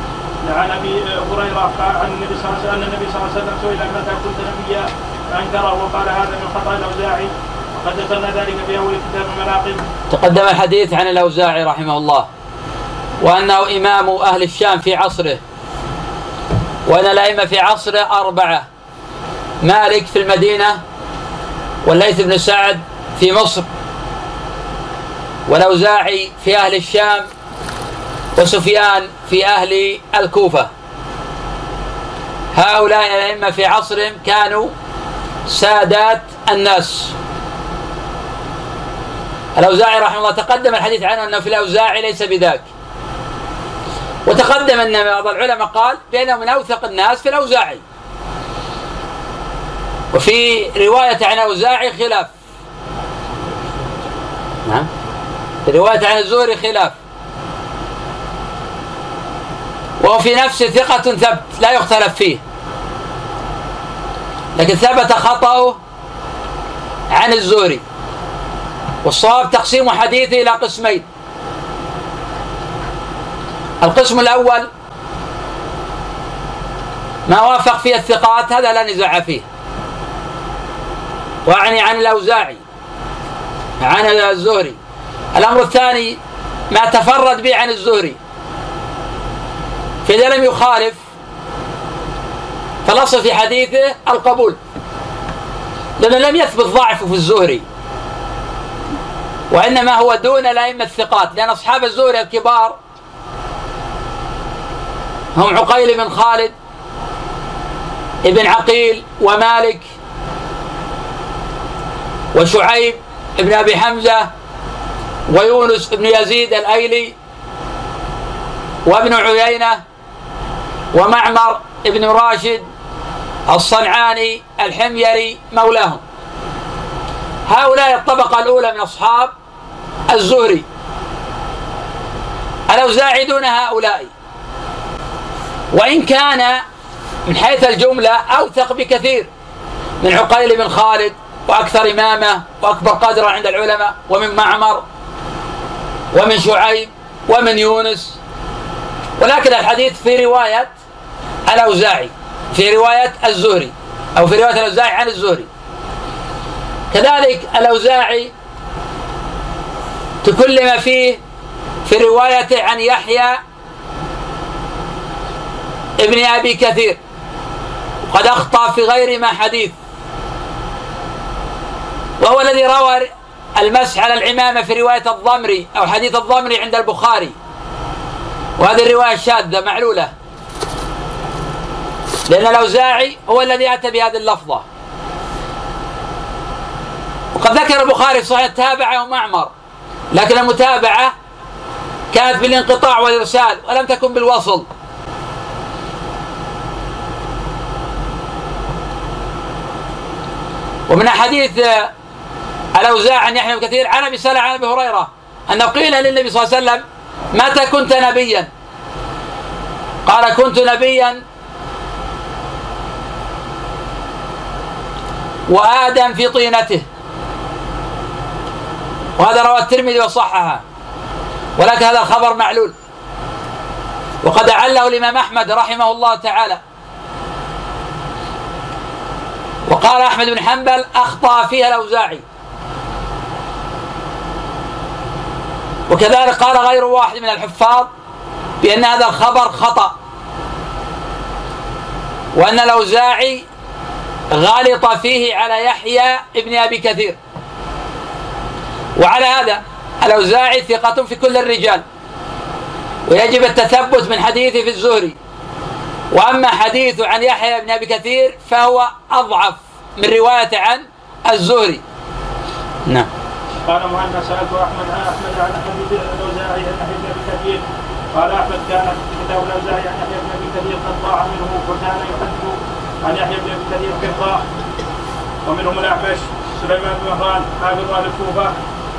عن أبي هريرة قال عن النبي صلى الله عليه وسلم أن النبي صلى الله عليه وسلم سئل متى كنت نبيا فأنكره وقال هذا من خطأ الأوزاعي وقد ذكرنا ذلك في أول كتاب المناقب. تقدم الحديث عن الأوزاعي رحمه الله وأنه إمام أهل الشام في عصره وأن الأئمة في عصره أربعة مالك في المدينة والليث بن سعد في مصر والأوزاعي في أهل الشام وسفيان في أهل الكوفة. هؤلاء الأئمة في عصرهم كانوا سادات الناس. الأوزاعي رحمه الله تقدم الحديث عنه أنه في الأوزاعي ليس بذاك. وتقدم أن بعض العلماء قال بأنه من أوثق الناس في الأوزاعي. وفي رواية عن الأوزاعي خلاف. نعم. رواية عن الزهري خلاف. وهو في نفسه ثقة ثبت لا يختلف فيه. لكن ثبت خطأه عن الزهري. والصواب تقسيم حديثه إلى قسمين. القسم الأول ما وافق فيه الثقات هذا لا نزاع فيه. وأعني عن الأوزاعي عن الزهري. الأمر الثاني ما تفرد به عن الزهري. فإذا لم يخالف فالأصل في حديثه القبول. لأنه لم يثبت ضعفه في الزهري. وإنما هو دون الأئمة الثقات. لأن أصحاب الزهري الكبار هم عقيل بن خالد ابن عقيل ومالك وشعيب بن أبي حمزة ويونس بن يزيد الأيلي وابن عيينة ومعمر ابن راشد الصنعاني الحميري مولاهم. هؤلاء الطبقة الأولى من أصحاب الزهري. الأوزاعي دون هؤلاء؟ وإن كان من حيث الجملة أوثق بكثير من عقيل بن خالد وأكثر إمامة وأكبر قدرا عند العلماء ومن معمر ومن شعيب ومن يونس. ولكن الحديث في رواية الأوزاعي في رواية الزهري أو في رواية الأوزاعي عن الزهري. كذلك الأوزاعي تكلم فيه في روايته عن يحيى ابن أبي كثير. قد أخطأ في غير ما حديث. وهو الذي روى المسح على العمامة في رواية الضمري أو حديث الضمري عند البخاري. وهذه الرواية شاذة معلولة. لأن الأوزاعي هو الذي أتى بهذه اللفظة. وقد ذكر البخاري في صحيح تابعه معمر لكن المتابعة كانت بالانقطاع والإرسال ولم تكن بالوصل. ومن حديث الأوزاع عن يحيى كثير. عن أبي سلمة عن أبي هريرة أنه قيل للنبي صلى الله عليه وسلم متى كنت نبيا؟ قال كنت نبيا وآدم في طينته. وهذا روى الترمذي وصححه ولكن هذا الخبر معلول. وقد أعله الإمام أحمد رحمه الله تعالى. وقال أحمد بن حنبل أخطأ فيها الأوزاعي. وكذلك قال غير واحد من الحفاظ بأن هذا الخبر خطأ. وأن الأوزاعي غلط فيه على يحيى ابن أبي كثير. وعلى هذا الأوزاعي ثقة في كل الرجال. ويجب التثبت من حديثه في الزهري. وأما حديثه عن يحيى بن أبي كثير فهو أضعف من رواية عن الزهري. نعم. قال مهنا سألت أحمد عن أحمد عن أحمد بن الأوزاعي عن بن أبي كثير قال أحمد كان كتاب الأوزاعي عن يحيى بن أبي كثير قد ضاع منه وكان يحدث عن يحيى بن أبي كثير حفظا ومنهم الأعمش سليمان بن مهران حافظ أهل الكوفة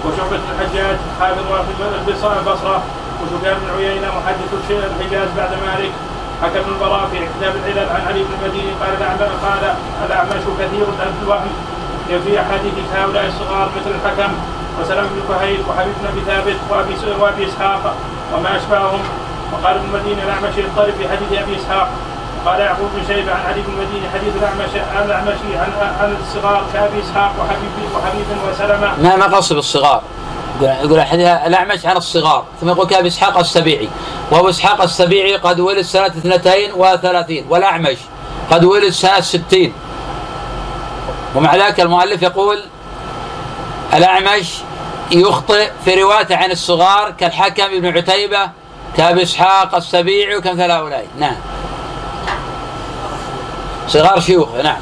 وشعبة الحجاج حافظ البصرة وسفيان بن عيينة محدث الحجاز بعد مالك حكم البراء في كتاب العلل عن علي بن المديني قال الأعمش كثير الوهم في أحاديث هؤلاء الصغار مثل الحكم وسلام بن كهيل وحبيب بن أبي ثابت وأبي وأبي إسحاق وما أشبههم. وقال ابن المديني الاعمش يضطرب في حديث أبي إسحاق. قال يعقوب بن شيبة عن علي بن المديني حديث الاعمش الأعمشي عن عن الصغار كأبي إسحاق وحبيب وحبيب وسلمة. ما ما قصد بالصغار. يقول حديث الأعمش عن الصغار. ثم يقول كأبي إسحاق السبيعي. وأبو إسحاق السبيعي قد ولد سنة اثنتين وثلاثين والأعمش قد ولد سنة ستين. ومع ذلك المؤلف يقول الأعمش يخطئ في روايته عن الصغار كالحكم ابن عتيبة كأبي إسحاق السبيعي وكمثل هؤلاء. نعم. صغار شيوخه نعم.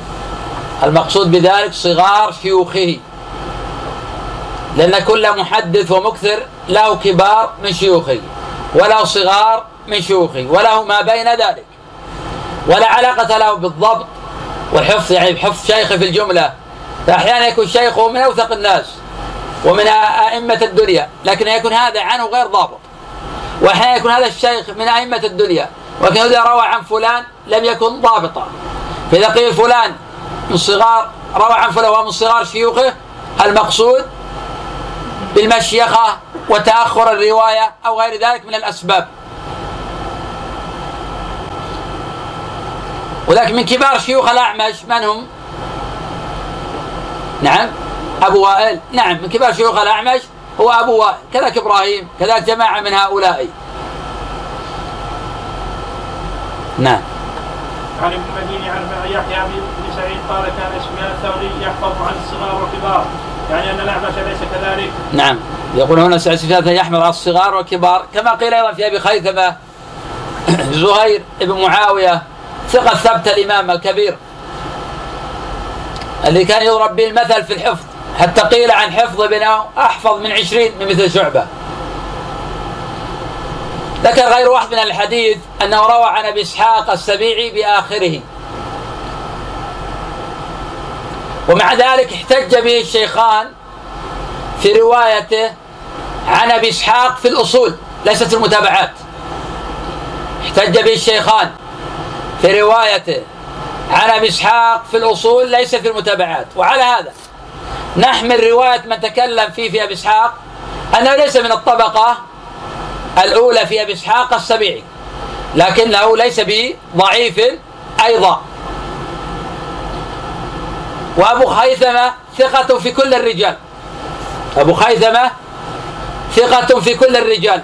المقصود بذلك صغار شيوخه. لأن كل محدث ومكثر له كبار من شيوخه وله صغار من شيوخه وله ما بين ذلك. ولا علاقة له بالضبط والحفظ يعني بحفظ شيخه في الجملة. فأحيانا يكون شيخه من أوثق الناس ومن أئمة الدنيا لكن يكون هذا عنه غير ضابط. وأحيانا يكون هذا الشيخ من أئمة الدنيا ولكن إذا روى عن فلان لم يكن ضابطا. فإذا قيل فلان من صغار روى عن فلان ومن صغار شيوخه المقصود بالمشيخة وتأخر الرواية أو غير ذلك من الأسباب. ولكن من كبار شيوخ الأعمش من هم؟ نعم. أبو وائل. نعم من كبار شيوخ الأعمش هو أبو وائل. كذلك إبراهيم كذلك جماعة من هؤلاء. نعم. عن ابن المديني عن يحيى بن سعيد قال كان سفيان الثوري يحفظ عن الصغار والكبار. يعني أن الأعمش ليس كذلك. نعم. يقول هنا سفيان يحمل على الصغار والكبار. كما قيل أيضا في أبي خيثمة زهير بن معاوية ثقة ثبت الإمام الكبير اللي كان يضرب به المثل في الحفظ. حتى قيل عن حفظ ابنه أحفظ من عشرين من مثل شعبة. ذكر غير واحد من الحديث أنه روى عن أبي إسحاق السبيعي بآخره. ومع ذلك احتج به الشيخان في روايته عن أبي إسحاق في الأصول ليست المتابعات. احتج به الشيخان. في روايته عن أبي إسحاق في الأصول ليس في المتابعات وعلى هذا نحمل رواية من تكلم فيه في أبي إسحاق أنه ليس من الطبقة الأولى في أبي إسحاق السبيعي لكنه ليس بضعيف أيضا. وأبو خيثمة ثقة في كل الرجال. أبو خيثمة ثقة في كل الرجال.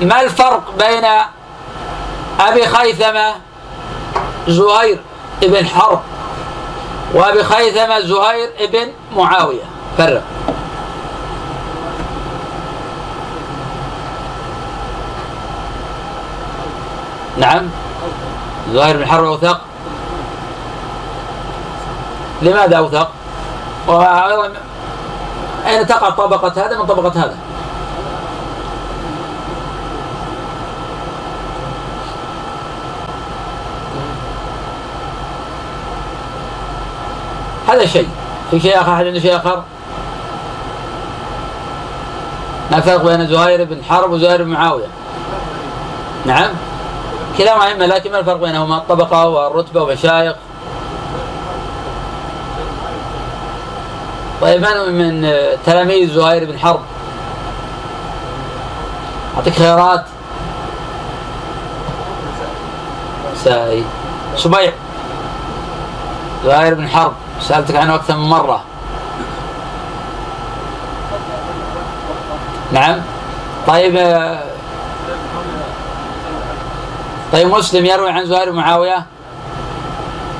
ما الفرق بين أبي خيثمة زهير ابن حرب وأبي خيثمة زهير ابن معاوية. فرق. نعم. زهير بن حرب أوثق. لماذا أوثق؟ وأيضا أين تقع طبقة هذا؟ من طبقة هذا؟ هذا شيء. في شيء آخر أحد عنده شيء آخر؟ ما الفرق بين زهير بن حرب وزهير بن معاوية؟ نعم. كلاهما أئمة لكن ما الفرق بينهما؟ الطبقة والرتبة ومشايخ طيب من من تلاميذ زهير بن حرب؟ أعطيك خيارات. ساي سبيع زهير بن حرب. سألتك عنه أكثر من مرة. نعم. طيب طيب مسلم يروي عن زهير بن معاوية؟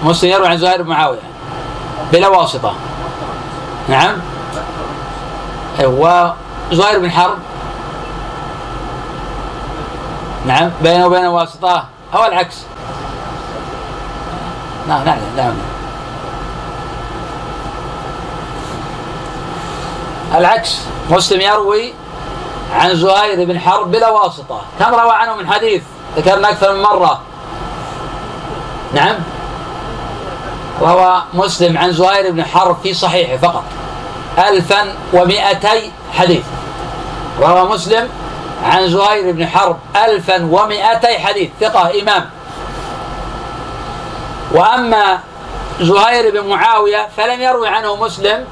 مسلم يروي عن زهير بن معاوية. بلا واسطة. نعم. و زهير بن حرب. نعم. بينه وبين واسطة. أو العكس. نعم نعم نعم. العكس مسلم يروي عن زهير بن حرب بلا واسطة. كم روى عنه من حديث؟ ذكرنا أكثر من مرة. نعم؟ روى مسلم عن زهير بن حرب في صحيحه فقط. ألفا ومئتي حديث. روى مسلم عن زهير بن حرب ألفا ومئتي حديث. ثقة إمام. وأما زهير بن معاوية فلم يروي عنه مسلم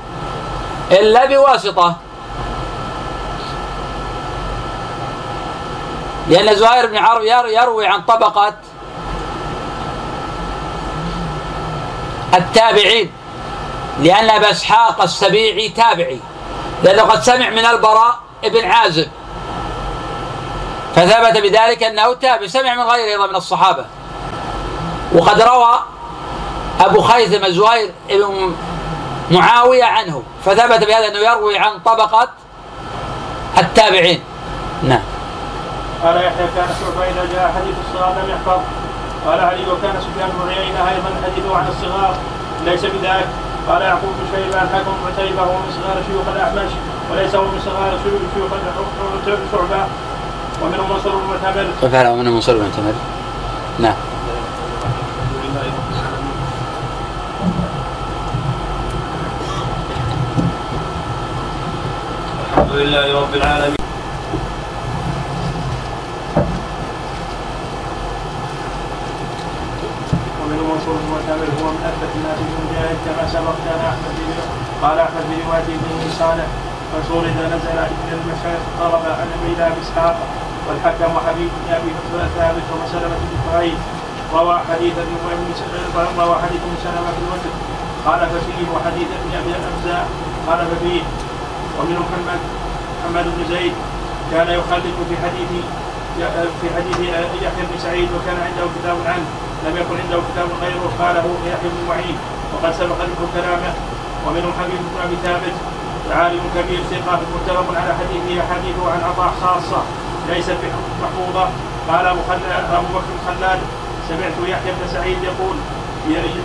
إلا بواسطة. لأن زهير بن حرب يروي عن طبقة التابعين لأن أبا إسحاق السبيعي تابعي لأنه قد سمع من البراء بن عازب. فثبت بذلك أنه تابع سمع من غيره أيضا من الصحابة. وقد روى أبو خيثم زهير بن معاوية عنه فثبت بهذا أنه يروي عن طبقة التابعين. نعم. قال يحيى كان شعبة إذا جاء حديث الصغار لم يحفظ. قال علي وكان سفيان بن عيينة أيضا حديثه عن الصغار ليس بذلك. قال يعقوب بن شيبان حكم عتيبة هو من صغار شيوخ الأحمش وليس هو من صغار شيوخ شعبة. ومنهم منصور بن معتمر ومنهم منصور بن معتمر نعم. الحمد لله رب العالمين. منصور بن معتمر هو من أثبت الناس بن مجاهد كما سبق كان أحمد بن قال أحمد في روايه ابن صالح منصور إذا نزل إلى المشايخ طلب عن إلى إسحاق والحكم وحبيب بن أبي ثابت ومسلمه بن فهيد روى حديث ابن روى حديث ابن سلمة في الوجه قال ففيه وحديث ابن أبي الابزاء قال ففيه. ومن محمد محمد بن زيد كان يخالف في حديث في حديث يحيى بن سعيد وكان عنده كتاب عنه لم يكن عنده كتاب غيره قاله يحيى بن معين وقد سبق ذكر كلامه. ومنهم حبيب بن أبي ثابت عالم كبير ثقة متفق على حديثه حديثه عن عطاء خاصة ليست محفوظه قال أبو أبو بكر خلاد سمعت يحيى بن سعيد يقول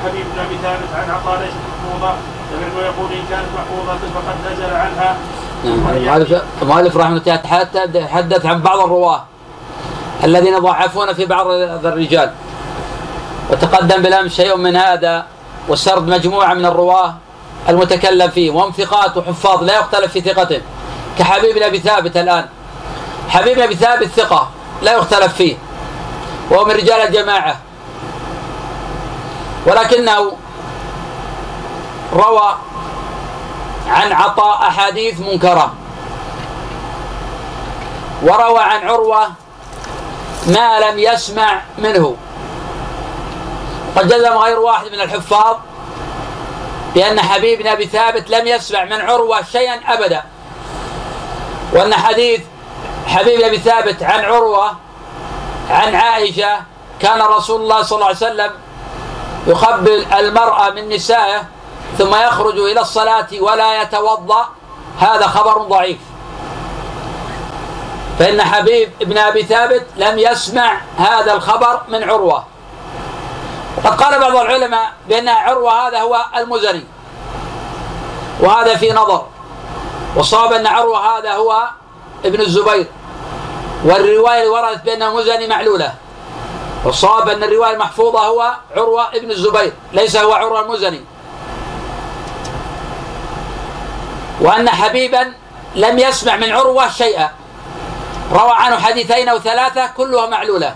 حبيب بن أبي ثابت عن عطاء ليست محفوظة. يقول إن كانت محفوظه فقد نزل عنها. المؤلف المؤلف رحمه الله تحدث عن بعض الرواة الذين ضعفون في بعض الرجال. وتقدم بالامس شيء من هذا وسرد مجموعة من الرواة المتكلم فيه. وهم ثقات وحفاظ لا يختلف في ثقته كحبيب بن أبي ثابت الآن. حبيب بن أبي ثابت ثقة لا يختلف فيه. وهو من رجال الجماعة. ولكنه روى عن عطاء أحاديث منكرة. وروى عن عروة ما لم يسمع منه. قد جزم غير واحد من الحفاظ بأن حبيب بن أبي ثابت لم يسمع من عروة شيئا أبدا. وأن حديث حبيب بن أبي ثابت عن عروة عن عائشة كان رسول الله صلى الله عليه وسلم يقبل المرأة من نسائه ثم يخرج إلى الصلاة ولا يتوضأ هذا خبر ضعيف. فإن حبيب بن أبي ثابت لم يسمع هذا الخبر من عروة. وقد قال بعض العلماء بأن عروة هذا هو المزني وهذا في نظر. وصاب أن عروة هذا هو ابن الزبير. والرواية وردت بأنه مزني معلولة. والصواب أن الرواية المحفوظة هو عروة ابن الزبير ليس هو عروة المزني. وأن حبيبا لم يسمع من عروة شيئا. روى عنه حديثين أو ثلاثة كلها معلولة.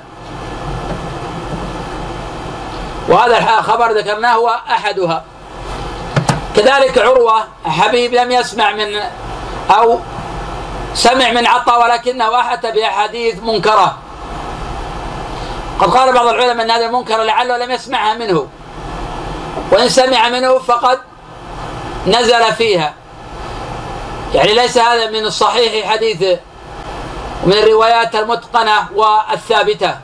وهذا الخبر ذكرناه هو أحدها. كذلك عروة حبيب لم يسمع من أو سمع من عطاء ولكنه أحت بأحاديث منكرة. قد قال بعض العلماء أن هذه المنكرة لعله لم يسمعها منه. وإن سمع منه فقد نزل فيها. يعني ليس هذا من الصحيح حديثه ومن الروايات المتقنة والثابتة.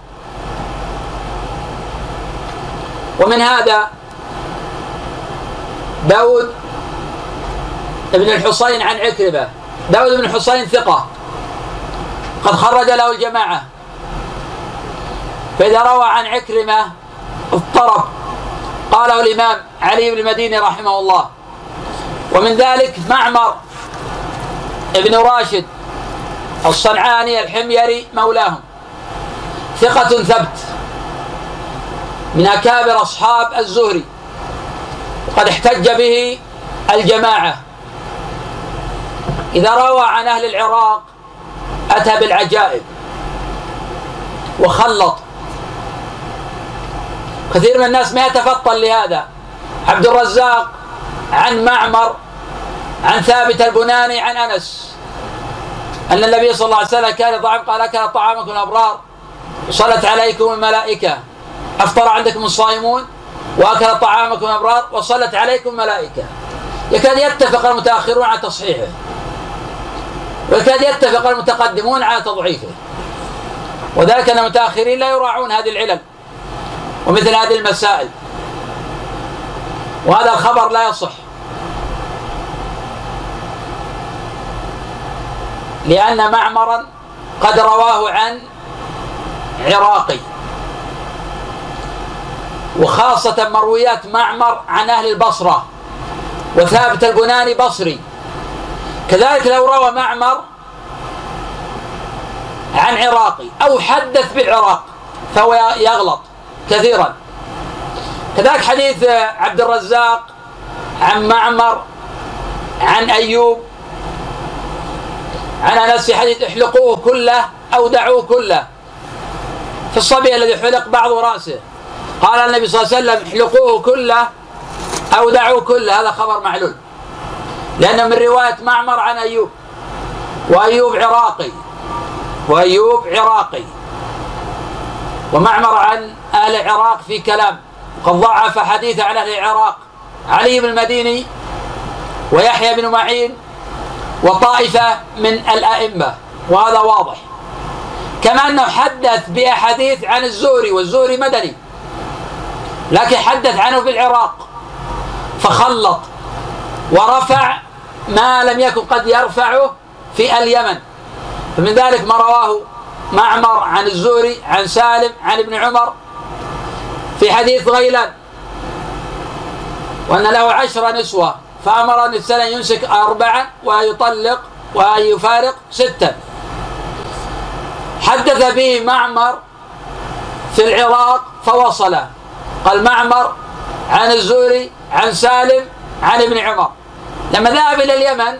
ومن هذا داود بن الحصين عن عكرمة. داود بن حسين ثقة. قد خرج له الجماعة. فإذا روى عن عكرمة اضطرب. قاله الإمام علي بن المديني رحمه الله. ومن ذلك معمر ابن راشد الصنعاني الحميري مولاهم. ثقة ثبت. من أكابر أصحاب الزهري. وقد احتج به الجماعة. إذا روى عن أهل العراق أتى بالعجائب. وخلط. كثير من الناس ما يتفطن لهذا. عبد الرزاق عن معمر عن ثابت البناني عن أنس. أن النبي صلى الله عليه وسلم كان طعام قال أكل طعامكم الأبرار. وصلت عليكم الملائكة. أفطر عندكم الصائمون؟ وأكل طعامكم الأبرار؟ وصلت عليكم الملائكة. يكاد يتفق المتأخرون على تصحيحه. ويكاد يتفق المتقدمون على تضعيفه. وذلك أن المتأخرين لا يراعون هذه العلل. ومثل هذه المسائل. وهذا الخبر لا يصح. لأن معمرا قد رواه عن عراقي. وخاصة مرويات معمر عن أهل البصرة وثابت البناني بصري. كذلك لو روى معمر عن عراقي أو حدث بالعراق فهو يغلط كثيرا. كذلك حديث عبد الرزاق عن معمر عن أيوب عن أنس في حديث احلقوه كله أو دعوه كله. في الصبي الذي حلق بعض رأسه. قال النبي صلى الله عليه وسلم احلقوه كله أو دعوه كله. هذا خبر معلول. لأنه من رواية معمر عن أيوب. وأيوب عراقي. وأيوب عراقي. ومعمر عن أهل العراق في كلام. قد ضعف حديث عن أهل العراق. علي بن المديني ويحيى بن معين وطائفة من الأئمة وهذا واضح. كما أنه حدث بأحاديث عن الزهري والزهري مدني لكن حدث عنه في العراق. فخلط ورفع ما لم يكن قد يرفعه في اليمن. فمن ذلك ما رواه معمر عن الزهري عن سالم عن ابن عمر في حديث غيلان وأن له عشر نسوة. فأمر أن السنة يمسك أربعا ويطلق ويفارق ستا حدث به معمر في العراق فوصل قال معمر عن الزهري عن سالم عن ابن عمر. لما ذهب إلى اليمن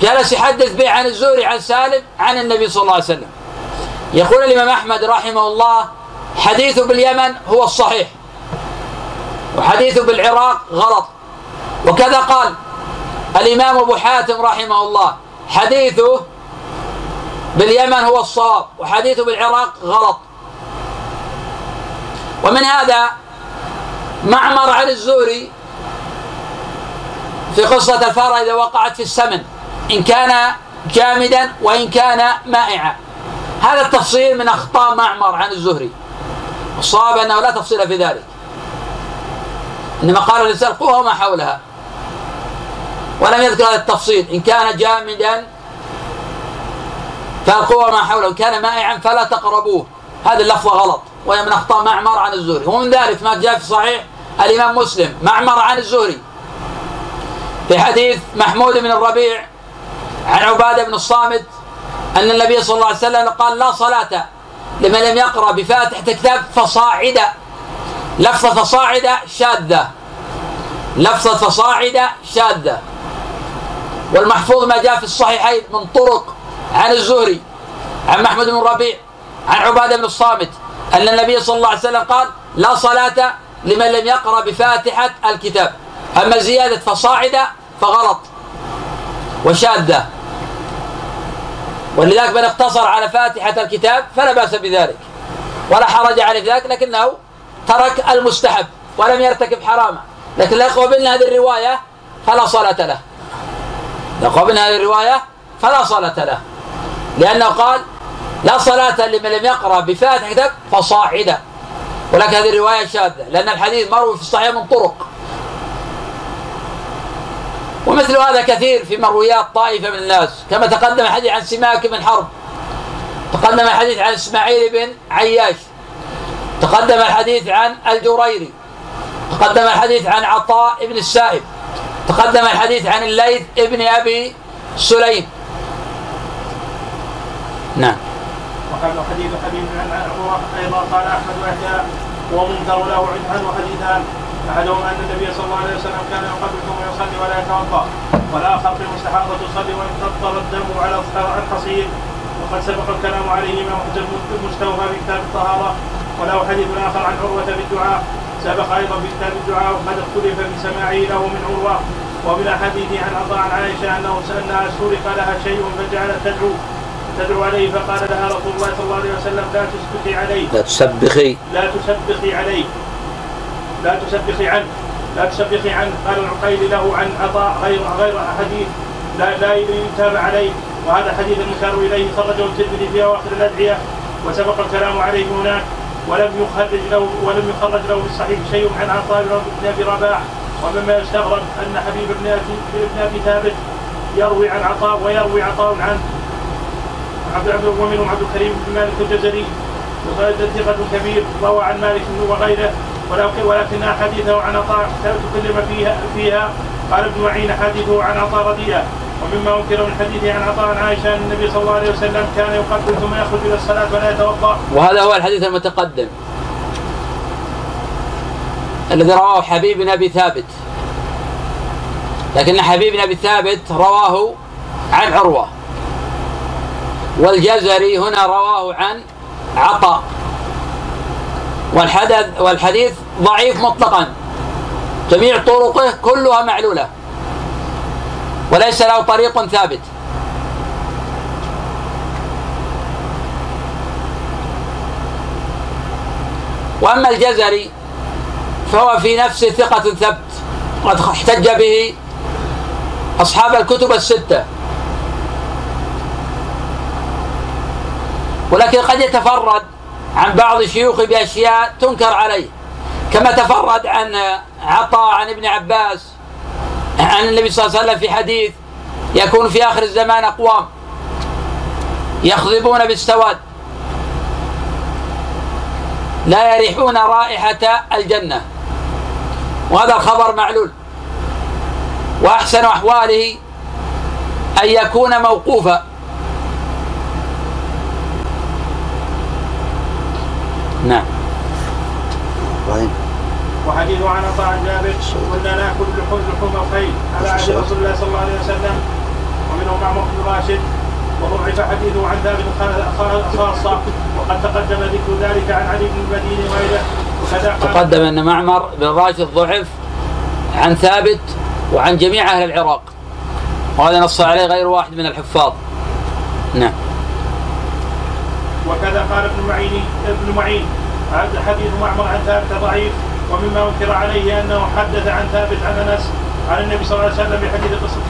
جلس يحدث به عن الزهري عن سالم عن النبي صلى الله عليه وسلم. يقول الإمام أحمد رحمه الله حديثه باليمن هو الصحيح وحديثه بالعراق غلط. وكذا قال الإمام أبو حاتم رحمه الله حديثه باليمن هو الصواب وحديثه بالعراق غلط. ومن هذا معمر عن الزهري في قصة الفارة إذا وقعت في السمن إن كان جامدا وإن كان مائعا. هذا التفصيل من أخطاء معمر عن الزهري الصواب أنه لا تفصيل في ذلك. إنما قال الإنسان قوها ما حولها. ولم يذكر هذا التفصيل. إن كان جامدا فالقوة ما حوله. إن كان مائعا فلا تقربوه. هذه اللفظة غلط. وهي من أخطاء معمر عن الزهري. ومن ذلك ما جاء في صحيح الإمام مسلم. معمر عن الزهري. في حديث محمود بن الربيع عن عبادة بن الصامت أن النبي صلى الله عليه وسلم قال لا صلاة لمن لم يقرأ بفاتحة كتاب فصاعدة لفظة فصاعدة شاذة. لفظة فصاعدة شاذة. والمحفوظ ما جاء في الصحيحين من طرق عن الزهري عن محمد بن ربيع عن عبادة بن الصامت أن النبي صلى الله عليه وسلم قال لا صلاة لمن لم يقرأ بفاتحة الكتاب أما زيادة فصاعدة فغلط وشاذة. ولذلك من اقتصر على فاتحة الكتاب فلا بأس بذلك ولا حرج عليه ذلك لكنه ترك المستحب ولم يرتكب حراما لكن لا قبلنا هذه الرواية فلا صلاة له. قبلنا هذه الرواية فلا صلاة له. لأنه قال لا صلاة لمن لم يقرأ بفاتحة كتاب فصاعدا ولكن هذه الرواية شاذة لأن الحديث مروي في الصحيح من طرق. ومثل هذا كثير في مرويات طائفة من الناس. كما تقدم الحديث عن سماك بن حرب. تقدم الحديث عن إسماعيل بن عياش. تقدم الحديث عن الجريري. تقدم الحديث عن عطاء بن السائب. تقدم الحديث عن الليث ابن أبي سليم. نعم. وقال حديث حبيب عن أيضا قال أحمد ويحيى ومنكر له عنه حديثان أحدهما أن النبي صلى الله عليه وسلم كان يقبل ثم يصلي ولا يتوضأ. والآخر في المستحاضه تصلي وإن قطر الدم على الحصير وقد سبق الكلام عليه ما المستوفى في كتاب الطهارة. وله حديث آخر عن عروة بالدعاء سبق أيضا في كتاب الدعاء وقد اختلف في سماعه له من عروة ومن أحاديث عن عطاء عن عائشة أنه سالها سرق لها شيء فجعلت تدعو تدعو عليه فقال لها رسول الله صلى الله عليه وسلم لا تسبخي عليه. لا تسبخي لا تسبخي عليه. لا تسبخي عنه. لا تسبخي عنه. قال العقيل له عن عطاء غير غير حديث لا لا يتابع عليه. وهذا حديث المشار إليه خرجه الترمذي في أواخر الأدعية وسبق الكلام عليه هناك. ولم يخرج له ولم يخرج له في الصحيح شيء عن عطاء بن ابي رباح. ومما يستغرب أن حبيب بن ابي أبي ثابت يروي عن عطاء ويروي عطاء عنه. عبد عبد ومنهم عبد الكريم بن مالك الجزري وخالد ثقة كبير روى عن مالك وغيره. ولكن ولكن أحاديثه عن عطاء تكلم فيها فيها. قال ابن معين أحاديثه عن عطاء رديئه ومما انكر من حديثه عن عطاء عن عائشة أن النبي صلى الله عليه وسلم كان يقبل ثم يخرج إلى الصلاة ولا يتوضأ. وهذا هو الحديث المتقدم. الذي رواه حبيب بن أبي ثابت. لكن حبيب بن أبي ثابت رواه عن عروة. والجزري هنا رواه عن عطاء. والحدث والحديث ضعيف مطلقا. جميع طرقه كلها معلولة. وليس له طريق ثابت. وأما الجزري فهو في نفسه ثقة ثبت قد احتج به أصحاب الكتب الستة. ولكن قد يتفرد عن بعض شيوخه بأشياء تنكر عليه كما تفرد عن عطاء عن ابن عباس عن النبي صلى الله عليه وسلم في حديث يكون في آخر الزمان أقوام يخضبون بالسواد. لا يريحون رائحة الجنة. وهذا الخبر معلول. وأحسن أحواله أن يكون موقوفا. نعم. وحديث عن عطاء جابر كنا ناكل لحوم لحوم الخيل على عهد رسول الله صلى الله عليه وسلم. ومنهم معمر بن راشد. وضعف حديثه عن ثابت خاصة. وقد تقدم ذكر ذلك عن علي بن المديني وغيره تقدم أن معمر بن راشد ضعف عن ثابت وعن جميع أهل العراق. وهذا نص عليه غير واحد من الحفاظ. نعم. وكذا قال ابن معين ابن معين. هذا حديث معمر عن ثابت ضعيف. ومما أنكر عليه أنه حدث عن ثابت عن أنس عن النبي صلى الله عليه وسلم بحديث قصة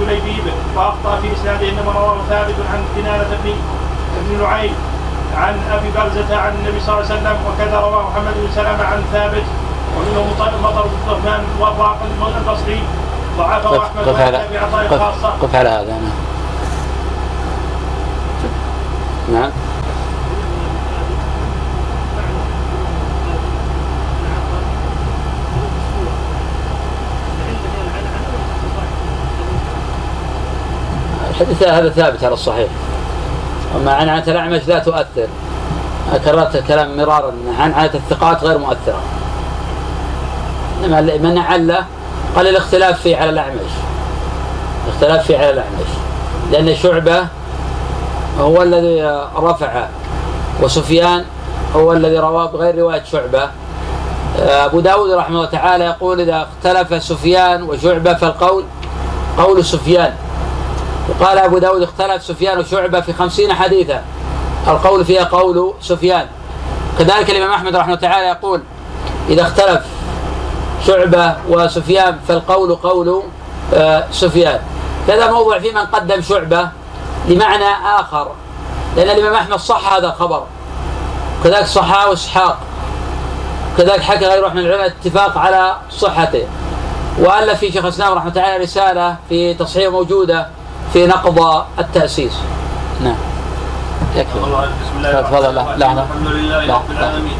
جليبيب وأخطأ في إسناده إنما رواه ثابت عن كنانة بن ابن نعيم عن أبي برزه عن النبي صلى الله عليه وسلم وكذا رواه محمد بن سلمة عن ثابت ومنه مطر بن الرحمن والراق البصري ضعفه أحمد قف على قف على هذا نعم. نعم. هذا ثابت على الصحيح. أما عن عنة الأعمش لا تؤثر. كررت الكلام مرارا عن عنة الثقات غير مؤثرة. إنما من عله قال الاختلاف فيه على الأعمش. الاختلاف فيه على الأعمش. لأن شعبة هو الذي رفع وسفيان هو الذي رواه بغير رواية شعبة. أبو داود رحمه الله تعالى يقول إذا اختلف سفيان وشعبة فالقول قول سفيان. وقال أبو داود اختلف سفيان وشعبة في خمسين حديثا. القول فيها قول سفيان. كذلك الإمام أحمد رحمه تعالى يقول إذا اختلف شعبة وسفيان فالقول قول آه، سفيان. هذا موضوع في من قدم شعبة لمعنى آخر. لأن الإمام أحمد صح هذا الخبر. كذلك صحاه إسحاق. كذلك حكى غيره من العلماء اتفاق على صحته. وألف في شيخ الإسلام رحمه الله رسالة في تصحيح موجودة في نقض التأسيس. نعم. يكفي. بسم الله لا لا الحمد لله رب العالمين.